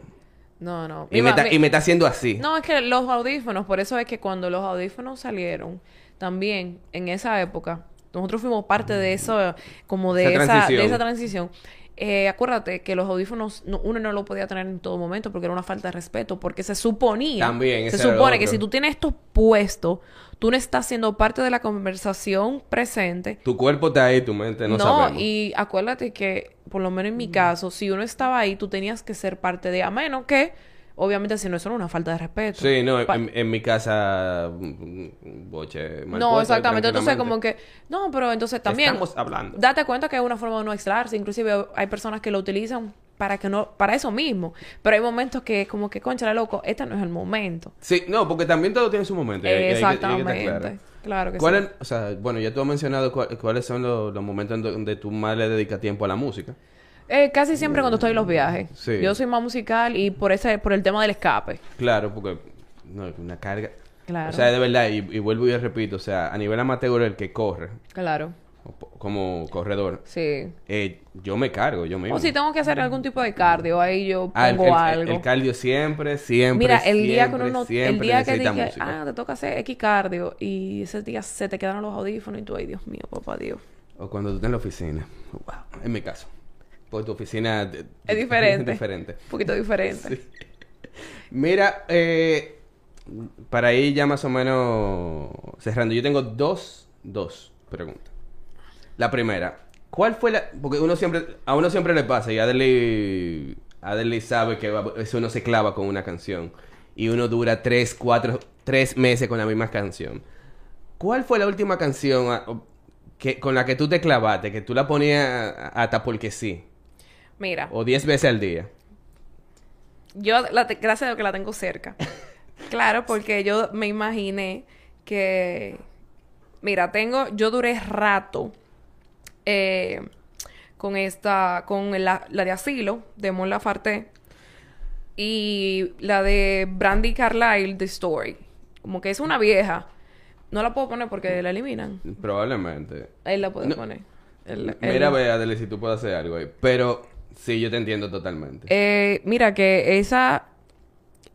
No, no. Y me, está, y me está haciendo así. No, es que los audífonos, por eso es que cuando los audífonos salieron, también en esa época, nosotros fuimos parte de eso, como de Esa esa, transición. de esa transición. Eh, acuérdate que los audífonos no- uno no lo podía tener en todo momento porque era una falta de respeto, porque se suponía, También, se supone que si tú tienes esto puesto, tú no estás siendo parte de la conversación presente. Tu cuerpo está ahí, tu mente no, No, sabemos. y acuérdate que, por lo menos en mi caso, si uno estaba ahí, tú tenías que ser parte de, a menos que, obviamente, si no, eso era una falta de respeto. Sí, no, Pa- en, en mi casa... mm, Boche mal No, exactamente. Entonces, como que... No, pero entonces también... Estamos hablando. Date cuenta que es una forma de no aislarse. Inclusive hay personas que lo utilizan para que no... Para eso mismo. Pero hay momentos que es como que, concha, loco, este no es el momento. Sí, no, porque también todo tiene su momento. y hay- hay que- hay que estar Exactamente. claro. Claro que ¿Cuál sí. es- o sea, bueno, ya tú has mencionado cuál- cuáles son los, los momentos en donde tú más le dedicas tiempo a la música. Eh, casi siempre cuando estoy en los viajes. Sí. Yo soy más musical y por ese por el tema del escape. Claro, porque no, es una carga. Claro. O sea, de verdad, y, y vuelvo y repito, o sea, a nivel amateur, el que corre, Claro. Como corredor, Sí. eh, yo me cargo, yo mismo. O si tengo que hacer algún tipo de cardio, ahí yo Ah, el, pongo el- algo. el cardio siempre, siempre, Mira, el día que uno no, el día que dije, música. ah, te toca hacer X cardio y ese día se te quedaron los audífonos y tú, ay, Dios mío, papá Dios. O cuando tú estás en la oficina. Wow, en mi caso. Porque tu oficina de- Es diferente. diferente. Un poquito diferente. Mira, eh, para ir ya más o menos cerrando, yo tengo dos, dos preguntas. La primera, ¿cuál fue la...? Porque uno siempre, a uno siempre le pasa, y Adely sabe que va- eso uno se clava con una canción. Y uno dura tres, cuatro, tres meses con la misma canción. ¿Cuál fue la última canción que, con la que tú te clavaste, que tú la ponías hasta porque sí? Mira, O diez veces al día. yo, la te- gracias a Dios que la tengo cerca. claro, porque yo me imaginé que... Mira, tengo... Yo duré rato eh, con esta... Con la, la de Asilo, de Mon Laferte. Y la de Brandy Carlyle, The Story. Como que es una vieja. No la puedo poner porque la eliminan. Probablemente. Él la puede No. poner. Mira, él- ve, Adele, si tú puedes hacer algo ahí. Pero sí, yo te entiendo totalmente. Eh, mira que esa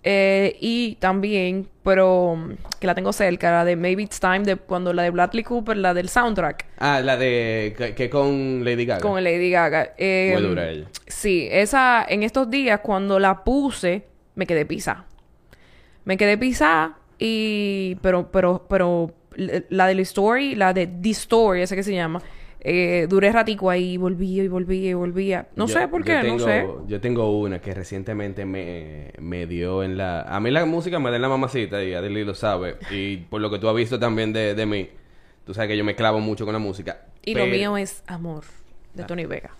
eh, y también, pero mm, que la tengo cerca, la de Maybe It's Time de cuando la de Bradley Cooper, la del soundtrack Ah, la de que, que con Lady Gaga. con Lady Gaga. Eh, Muy dura ella. Sí, esa en estos días cuando la puse me quedé pisada. Me quedé pisada y pero pero pero la de la story, la de The Story, esa que se llama, eh, duré ratico ahí, y volvía y volvía y volvía. No Yo- sé por qué, tengo, no sé. Yo tengo una que recientemente me, me dio en la... A mí la música me da en la mamacita y Adeli lo sabe. Y por lo que tú has visto también de, de mí, tú sabes que yo me clavo mucho con la música. Y lo mío es Amor, de. Tony Vega.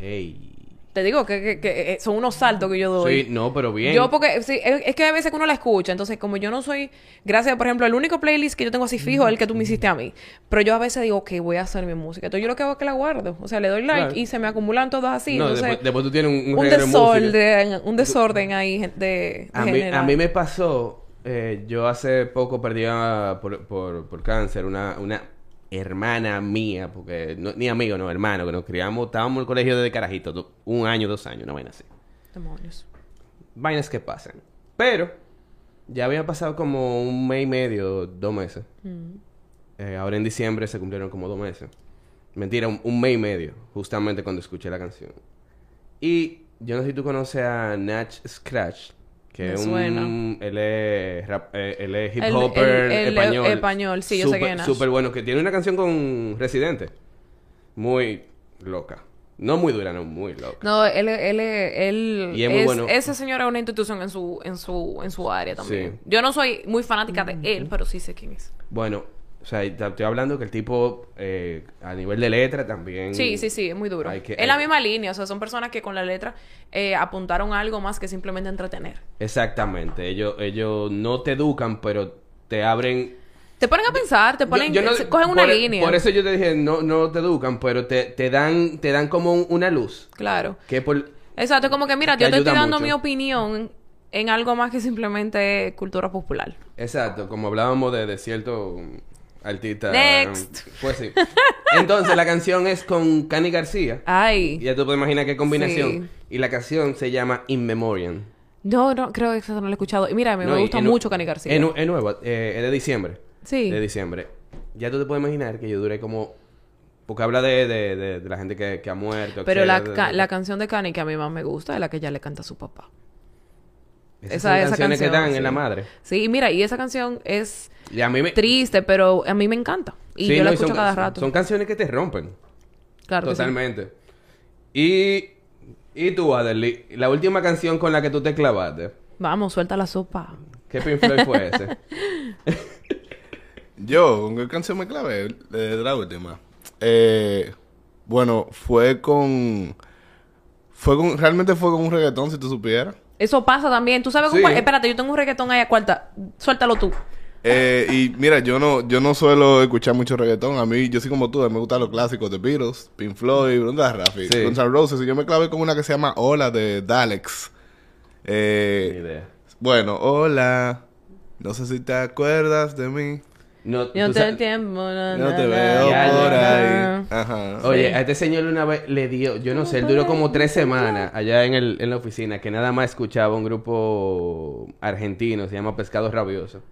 Ey. Te digo que, que- que, eh, son unos saltos que yo doy. Sí, no, pero bien. Yo porque, sí, es, es que hay veces que uno la escucha, entonces como yo no soy, gracias, por ejemplo, el único playlist que yo tengo así fijo es el que tú me hiciste a mí, pero yo a veces digo, ok, voy a hacer mi música, entonces yo lo que hago es que la guardo, o sea, le doy like Claro. y se me acumulan todas así, No, entonces después, después tú tienes un, un, un de desorden, un desorden ahí de, de A mí, a mí me pasó, eh, yo hace poco perdí a- por, por, por cáncer una, una hermana mía, porque no- ni amigo, no, hermano, que nos criamos, estábamos en el colegio desde carajito, do- un año, dos años, una vaina así. Demonios. Vainas que pasan. Pero, ya había pasado como un mes y medio, dos meses. Mm. Eh, ahora en diciembre se cumplieron como dos meses. Mentira, un, un mes y medio, justamente cuando escuché la canción. Y yo no sé si tú conoces a Natch Scratch, que es un... Él es, rap- eh, él es hip El- hopper el- el- español. español, sí, yo sé Súper- quién es. Súper bueno, que tiene una canción con Residente. Muy loca. No muy dura, no, muy loca. No, él, él, él, Y es muy bueno. ese señor es una institución en su, en su, en su área también. Sí. Yo no soy muy fanática de él, pero sí sé quién es. Bueno, o sea, te estoy hablando que el tipo, eh, a nivel de letra también... Sí, sí, sí, es muy duro. Que- es la misma línea, o sea, son personas que con la letra eh, apuntaron a algo más que simplemente entretener. Exactamente. Ellos, ellos no te educan, pero te abren Te ponen a pensar, te ponen, Yo- yo no- cogen una por, e- línea. Por eso yo te dije, no, no te educan, pero te, te dan, te dan como un- una luz. Claro. Que por... Exacto, es como que mira, yo te estoy dando mucho. mi opinión en algo más que simplemente cultura popular. Exacto, como hablábamos de, de cierto artista. Next. Pues sí. Entonces la canción es con Cani García. Ay. Ya tú puedes imaginar qué combinación. Sí. Y la canción se llama In Memoriam. No, no, creo que eso no lo he escuchado. Y mira, me, No, me gusta mucho Cani García. Es, nu- es nueva, eh, es de diciembre. Sí. De diciembre. Ya tú te puedes imaginar que yo duré como... Porque habla de, de, de, de la gente que, que ha muerto. Pero la, ca- la canción de Cani que a mí más me gusta es la que ella le canta a su papá. Esas esa- son esa canciones que canción, dan sí. en la madre. Sí, y mira, y esa canción es Y a mí me... triste, pero a mí me encanta. Y Sí, yo la escucho son, cada rato. Son canciones que te rompen. claro que sí. Totalmente. Y... Y tú, Adeli, la última canción con la que tú te clavaste, Vamos, suelta la sopa. ¿qué Pink Floyd fue ese? Yo, ¿con qué canción me clavé de, de la última? Eh, bueno, fue con... Fue con... Realmente fue con un reggaetón, si tú supieras. Eso pasa también. Tú sabes Sí. cómo... Espérate, yo tengo un reggaetón ahí a cuarta. Suéltalo tú. Eh, y mira, yo no, yo no suelo escuchar mucho reggaetón. A mí, yo soy como tú, a mí me gustan los clásicos de Beatles, Pink Floyd, ¿dónde está Rafi? Sí. Guns N' Roses. Y yo me clavé con una que se llama Hola de Dalex. Ni Eh, idea. bueno, hola. No sé si te acuerdas de mí. No, tú te na, No te na, veo por na. ahí. Ajá. Oye, Sí. a este señor una vez le dio, yo no sé, él duró como tres semanas allá en, el, en la oficina, que nada más escuchaba un grupo argentino, se llama Pescado Rabioso.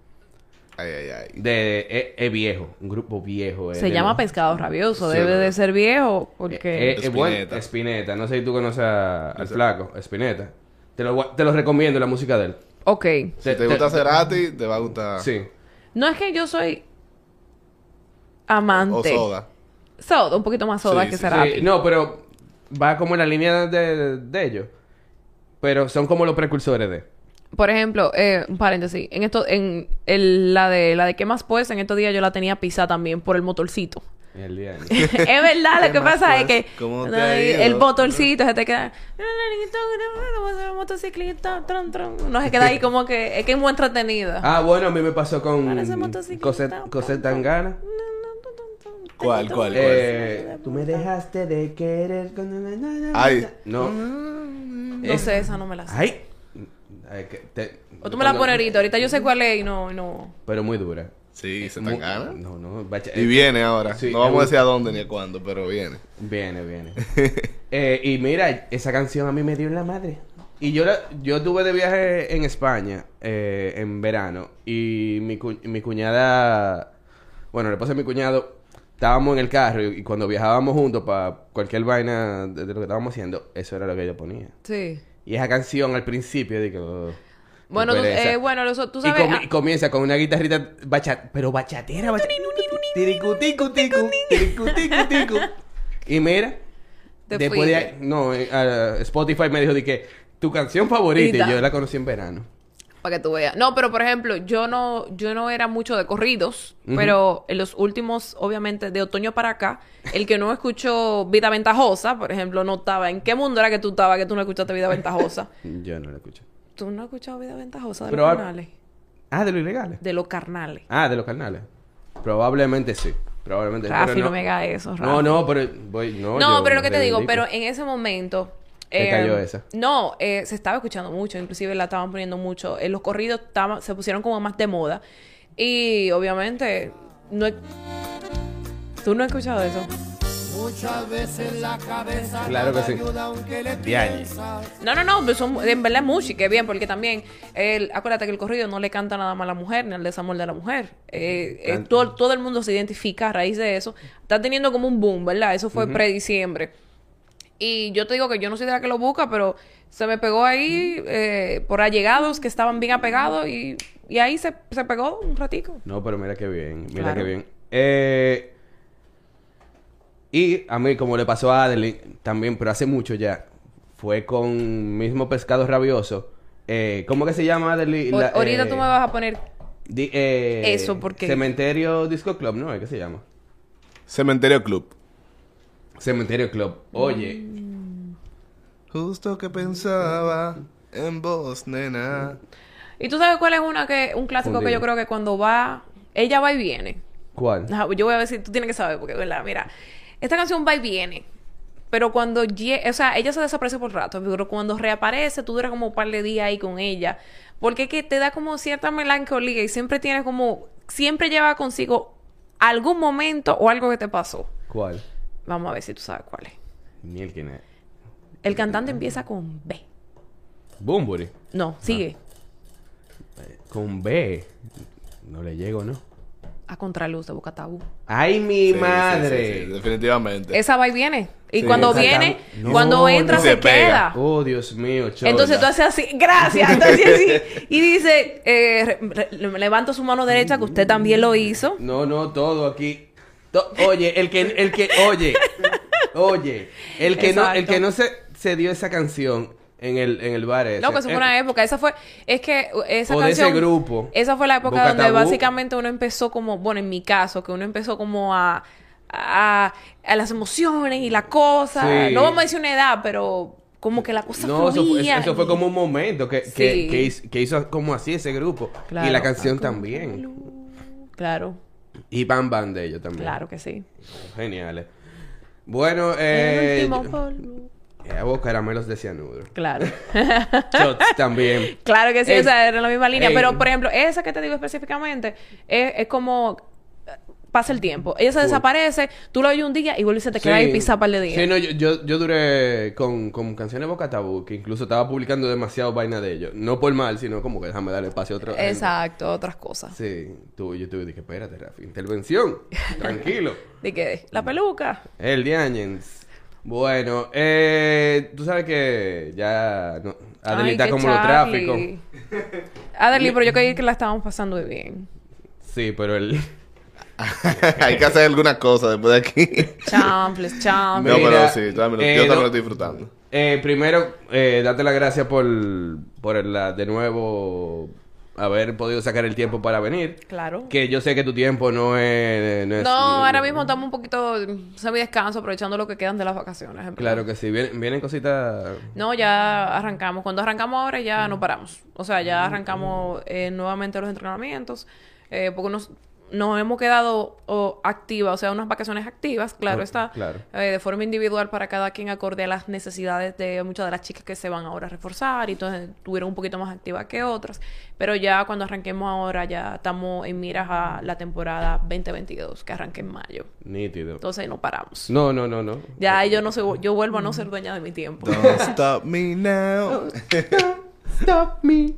Ay, ay, ay. De, es, es viejo, un grupo viejo. eh, Se llama los- Pescado Rabioso. Sí, Debe de ser viejo. Porque... eh, eh, bueno, Spinetta. Spinetta. No sé si tú conoces a- al flaco, Spinetta. Te lo, te lo recomiendo la música de él. ok. Si te gusta Cerati, te va a gustar. Sí. No es que yo soy amante. O Soda. Soda, un poquito más soda Sí, que sí. Sí, no, pero va como en la línea de, de ellos. Pero son como los precursores de. Por ejemplo, eh, un paréntesis, en esto, en el, la de la de qué más pues, en estos días yo la tenía pisada también por el motorcito. En el día. es verdad, lo ¿Qué que pasa es que el motorcito se te queda motociclista, tron, tron. no se queda ahí como que es que es muy entretenida. Ah, bueno, a mí me pasó con. Cosette, Tangana. ¿Cuál, cuál, cuál? Eh, tú me dejaste de querer. Ay. No. no sé, esa no me la sé. Ay. Ay, que te- o tú me la pones ahorita, ahorita yo sé cuál es y no, no. Pero muy dura. Sí, se Muy- tan gana. No, no. bacha- Y viene ahora. Sí, no vamos a decir a dónde ni a cuándo, pero viene. Viene, viene. Eh, y mira, esa canción a mí me dio en la madre. Y yo, la- yo tuve de viaje en España eh, en verano. Y mi, cu- mi cuñada, bueno, le pasa a mi cuñado, estábamos en el carro y, y cuando viajábamos juntos para cualquier vaina de, de lo que estábamos haciendo, eso era lo que yo ponía. Sí. Y esa canción al principio, digo, Bueno, tú, eh, bueno, los- tú Y sabes... ah, comienza con una guitarrita pero bachatera, bachatera. Tiricu, ticu, ticu, tiricu, ticu, ticu. Y mira, Te después de ahí, no, eh, Spotify me dijo de que tu canción favorita, y yo la conocí en verano. Para que tú veas. No, pero por ejemplo, yo no, yo no era mucho de corridos, pero en los últimos, obviamente, de otoño para acá, el que no escuchó Vida Ventajosa, por ejemplo, no estaba. ¿En qué mundo era que tú estabas que tú no escuchaste Vida Ventajosa? Yo no la escuché. ¿Tú no has escuchado Vida Ventajosa de los carnales? Ah, de los ilegales. De los carnales. Ah, de los canales. Probablemente sí. Probablemente Rafi, pero no, me hagas eso, Rafi. No, no, pero voy, no. No, yo pero lo que te digo, pero en ese momento... Eh, cayó esa. No, eh, se estaba escuchando mucho, inclusive la estaban poniendo mucho. En los corridos se pusieron como más de moda. Y obviamente, no he- ¿Tú no has escuchado eso? Claro que sí. Diañe. No, no, no, pues son, en verdad es música, es bien, porque también, el, acuérdate que el corrido no le canta nada más a la mujer, ni al desamor de la mujer. Eh, eh, todo, todo el mundo se identifica a raíz de eso. Está teniendo como un boom, ¿verdad? Eso fue pre-diciembre. Y yo te digo que yo no soy de la que lo busca, pero se me pegó ahí eh, por allegados que estaban bien apegados y, y ahí se, se pegó un ratico. No, pero mira qué bien, mira Claro. qué bien. Eh, y a mí, como le pasó a Adeline, también, pero hace mucho ya, fue con mismo pescado rabioso. Eh, ¿Cómo que se llama Adeline? La- ahorita eh, tú me vas a poner di- eh, Eso, porque- Cementerio Disco Club, ¿no? ¿Qué se llama? Cementerio Club. Cementerio Club. Oye, Mm. Justo que pensaba en vos, nena. ¿Y tú sabes cuál es una que un clásico que yo creo que cuando va, ella va y viene? ¿cuál? Ajá, Yo voy a ver si tú tienes que saber, porque, ¿verdad? Mira, esta canción va y viene. Pero cuando, o sea, ella se desaparece por rato, pero cuando reaparece, tú duras como un par de días ahí con ella. Porque es que te da como cierta melancolía y siempre tienes como, siempre lleva consigo algún momento o algo que te pasó. ¿Cuál? Vamos a ver si tú sabes cuál es. Ni el quién es. El cantante empieza con B. Bumburi. No, sigue. Con B. No le llego, ¿no? A Contraluz de Boca Tabú. ¡Ay, mi Sí, madre! sí, sí, definitivamente. Esa va y viene. Y Sí, cuando viene, cuando entra se, Se pega. queda. Oh, Dios mío, chola. Entonces tú haces así, gracias. Entonces así, y dice, eh, re- re- le- levanto su mano derecha, que usted también lo hizo. No, no, todo aquí. To- oye, el que, el que, oye, oye, el que no, el que no se, se dio esa canción en el, en el bar ese. No, que eso fue eh, una época. Esa fue, es que esa O de ese canción. grupo. Esa fue la época Boca donde Tabú. básicamente uno empezó como, bueno, en mi caso, que uno empezó como a, a, a las emociones y la cosa. Sí. No vamos a decir una edad, pero como que la cosa No, eso fue, fluía eso fue y- como un momento que, que, Sí. que hizo, que hizo como así ese grupo. Y la canción también. Claro, Y Bam Bam de ellos también. claro que sí. Geniales. Bueno, eh. El último polvo. Eh, hago caramelos de cianuro. Claro. Shots también. Claro que sí, Ey, o sea, era la misma línea. ey. Pero, por ejemplo, esa que te digo específicamente, es, es como eh, pasa el tiempo. Ella se desaparece, tú lo oyes un día y vuelve y se te queda ahí pisa par de días. Sí, no, yo, yo, yo duré con, con canciones Boca Tabú, que incluso estaba publicando demasiado vaina de ellos. No por mal, sino como que déjame darle espacio a otra gente. Exacto, otras cosas. Sí, tú, yo tuve, dije, espérate, Rafi, intervención, tranquilo. ¿De qué? La peluca. El Diañens. Bueno, eh, tú sabes que ya no, Adelita Ay, qué como los Charlie. tráficos. Adeli, pero yo creí que la estábamos pasando de bien. Sí, pero el... Hay que hacer alguna cosa después de aquí. Champles, no, champles. Mira, pero sí, también eh, yo también no- lo estoy disfrutando. Eh, primero, eh, darte las gracias por, por la, de nuevo haber podido sacar el tiempo para venir. Claro. Que yo sé que tu tiempo no es... No, es- No, ahora mismo estamos un poquito semi descanso, aprovechando lo que quedan de las vacaciones. en. Claro que sí. Vienen, vienen cositas... No, ya arrancamos. Cuando arrancamos ahora ya no paramos. O sea, ya arrancamos eh, nuevamente los entrenamientos. eh, porque nos, nos hemos quedado oh, activas, o sea, unas vacaciones activas, claro Oh, está. claro. eh, de forma individual para cada quien acorde a las necesidades de muchas de las chicas que se van ahora a reforzar y entonces tuvieron un poquito más activas que otras. Pero ya cuando arranquemos ahora ya estamos en miras a la temporada 2022, que arranca en mayo. Nítido. Entonces no paramos. No, no, no, no. Ya yo no soy, yo vuelvo a no ser dueña de mi tiempo. Don't stop me now. Stop me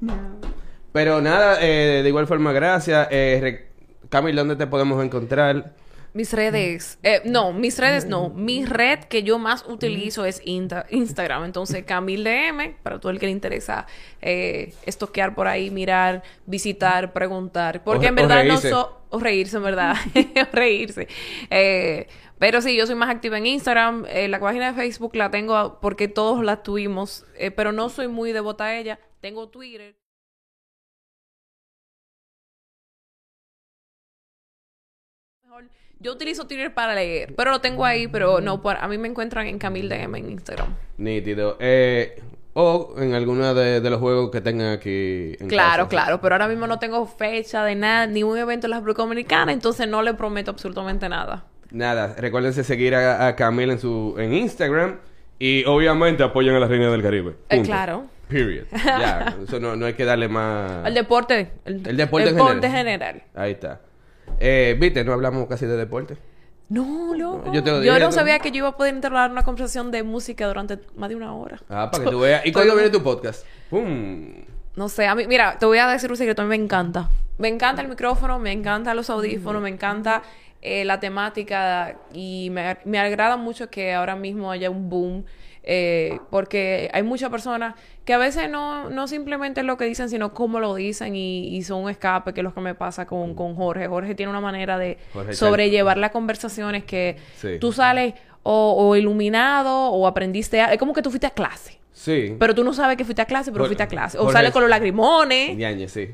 Pero nada, eh, de igual forma, gracias. Eh, Camil, ¿dónde te podemos encontrar? Mis redes, eh, no, mis redes no. Mi red que yo más utilizo es Insta- Instagram. Entonces, Camil DM, para todo el que le interesa eh, estoquear por ahí, mirar, visitar, preguntar. Porque O- en verdad no so o reírse, en verdad. o reírse. Eh, pero sí, yo soy más activa en Instagram. Eh, la página de Facebook la tengo porque todos la tuvimos, eh, pero no soy muy devota a ella. Tengo Twitter. Yo utilizo Twitter para leer, pero lo tengo ahí, pero no, para, a mí me encuentran en Camil DM en Instagram. Nítido. Eh, o en alguno de, de los juegos que tengan aquí en Claro, casa. claro, pero ahora mismo no tengo fecha de nada, ni un evento en la República Dominicana, entonces no le prometo absolutamente nada. Nada, recuérdense seguir a, a Camila en su en Instagram y obviamente apoyen a la Reina del Caribe. Eh, claro. Period. Ya, eso no, no hay que darle más. El deporte. El, El deporte en deporte general. general. Ahí está. Eh, Viste, no hablamos casi de deporte. No, loco. yo Yo, te lo dije, no sabía que yo iba a poder entablar una conversación de música durante más de una hora. Ah, para que tú veas. ¿Y cuándo viene tu podcast? ¡Pum! No sé, a mí, mira, te voy a decir un secreto, a mí me encanta. Me encanta el micrófono, me encantan los audífonos, me encanta eh, la temática y me, me agrada mucho que ahora mismo haya un boom eh, porque hay muchas personas que a veces no, no simplemente es lo que dicen, sino cómo lo dicen y, y son un escape, que es lo que me pasa con, con Jorge. Jorge tiene una manera de Jorge sobrellevar las conversaciones que Sí. tú sales o, o iluminado o aprendiste, a- es como que tú fuiste a clase. Sí. Pero tú no sabes que fuiste a clase, pero Jorge- fuiste a clase. O Jorge- sale con los lagrimones, Ñañe, sí.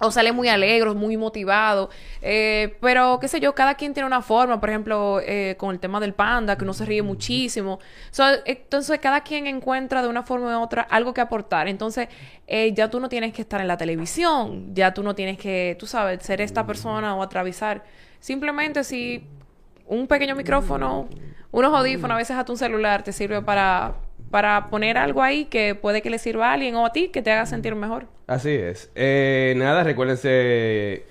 O sale muy alegre, muy motivado. Eh, pero, qué sé yo, cada quien tiene una forma. Por ejemplo, eh, con el tema del panda, que uno se ríe muchísimo. Entonces, cada quien encuentra de una forma u otra algo que aportar. Entonces, eh, ya tú no tienes que estar en la televisión. Ya tú no tienes que, tú sabes, ser esta persona o atravesar. Simplemente si un pequeño micrófono, unos audífonos, a veces hasta un celular te sirve para, para poner algo ahí que puede que le sirva a alguien o a ti que te haga sentir mejor. Así es. Eh, nada, recuérdense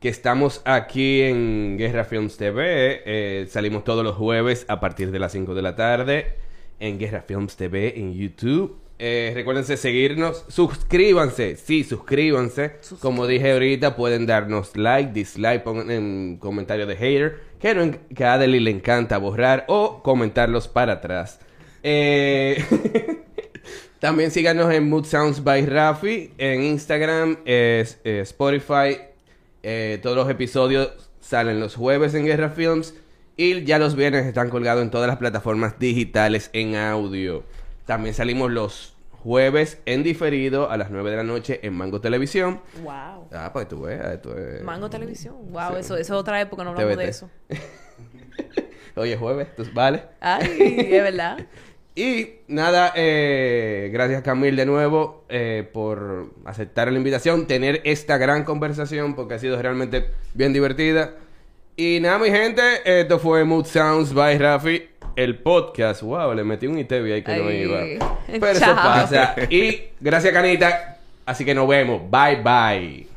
que estamos aquí en Guerra Films TV. Eh, salimos todos los jueves a partir de las 5 de la tarde en Guerra Films TV en YouTube. Eh, recuérdense seguirnos, suscríbanse, sí, suscríbanse. Como dije ahorita, pueden darnos like, dislike, pongan en comentarios de hater, que, no, que a Adeli le encanta borrar o comentarlos para atrás. Eh... También síganos en Mood Sounds by Rafi en Instagram, eh, Spotify. Eh, todos los episodios salen los jueves en Guerra Films y ya los viernes están colgados en todas las plataformas digitales en audio. También salimos los jueves en diferido a las 9 de la noche en Mango Televisión. Wow. Ah, pues tú ves, esto es... Mango Televisión. Wow, Sí. eso, eso es otra época, no hablamos de eso. Oye, jueves, vale. Ay, es verdad. Y nada, eh, gracias Camil de nuevo eh, por aceptar la invitación, tener esta gran conversación porque ha sido realmente bien divertida. Y nada, mi gente, esto fue Mood Sounds by Rafi, el podcast. Wow, le metí un ITV ahí que no Ay, iba. Pero eso pasa. Y gracias Canita, así que nos vemos. Bye bye.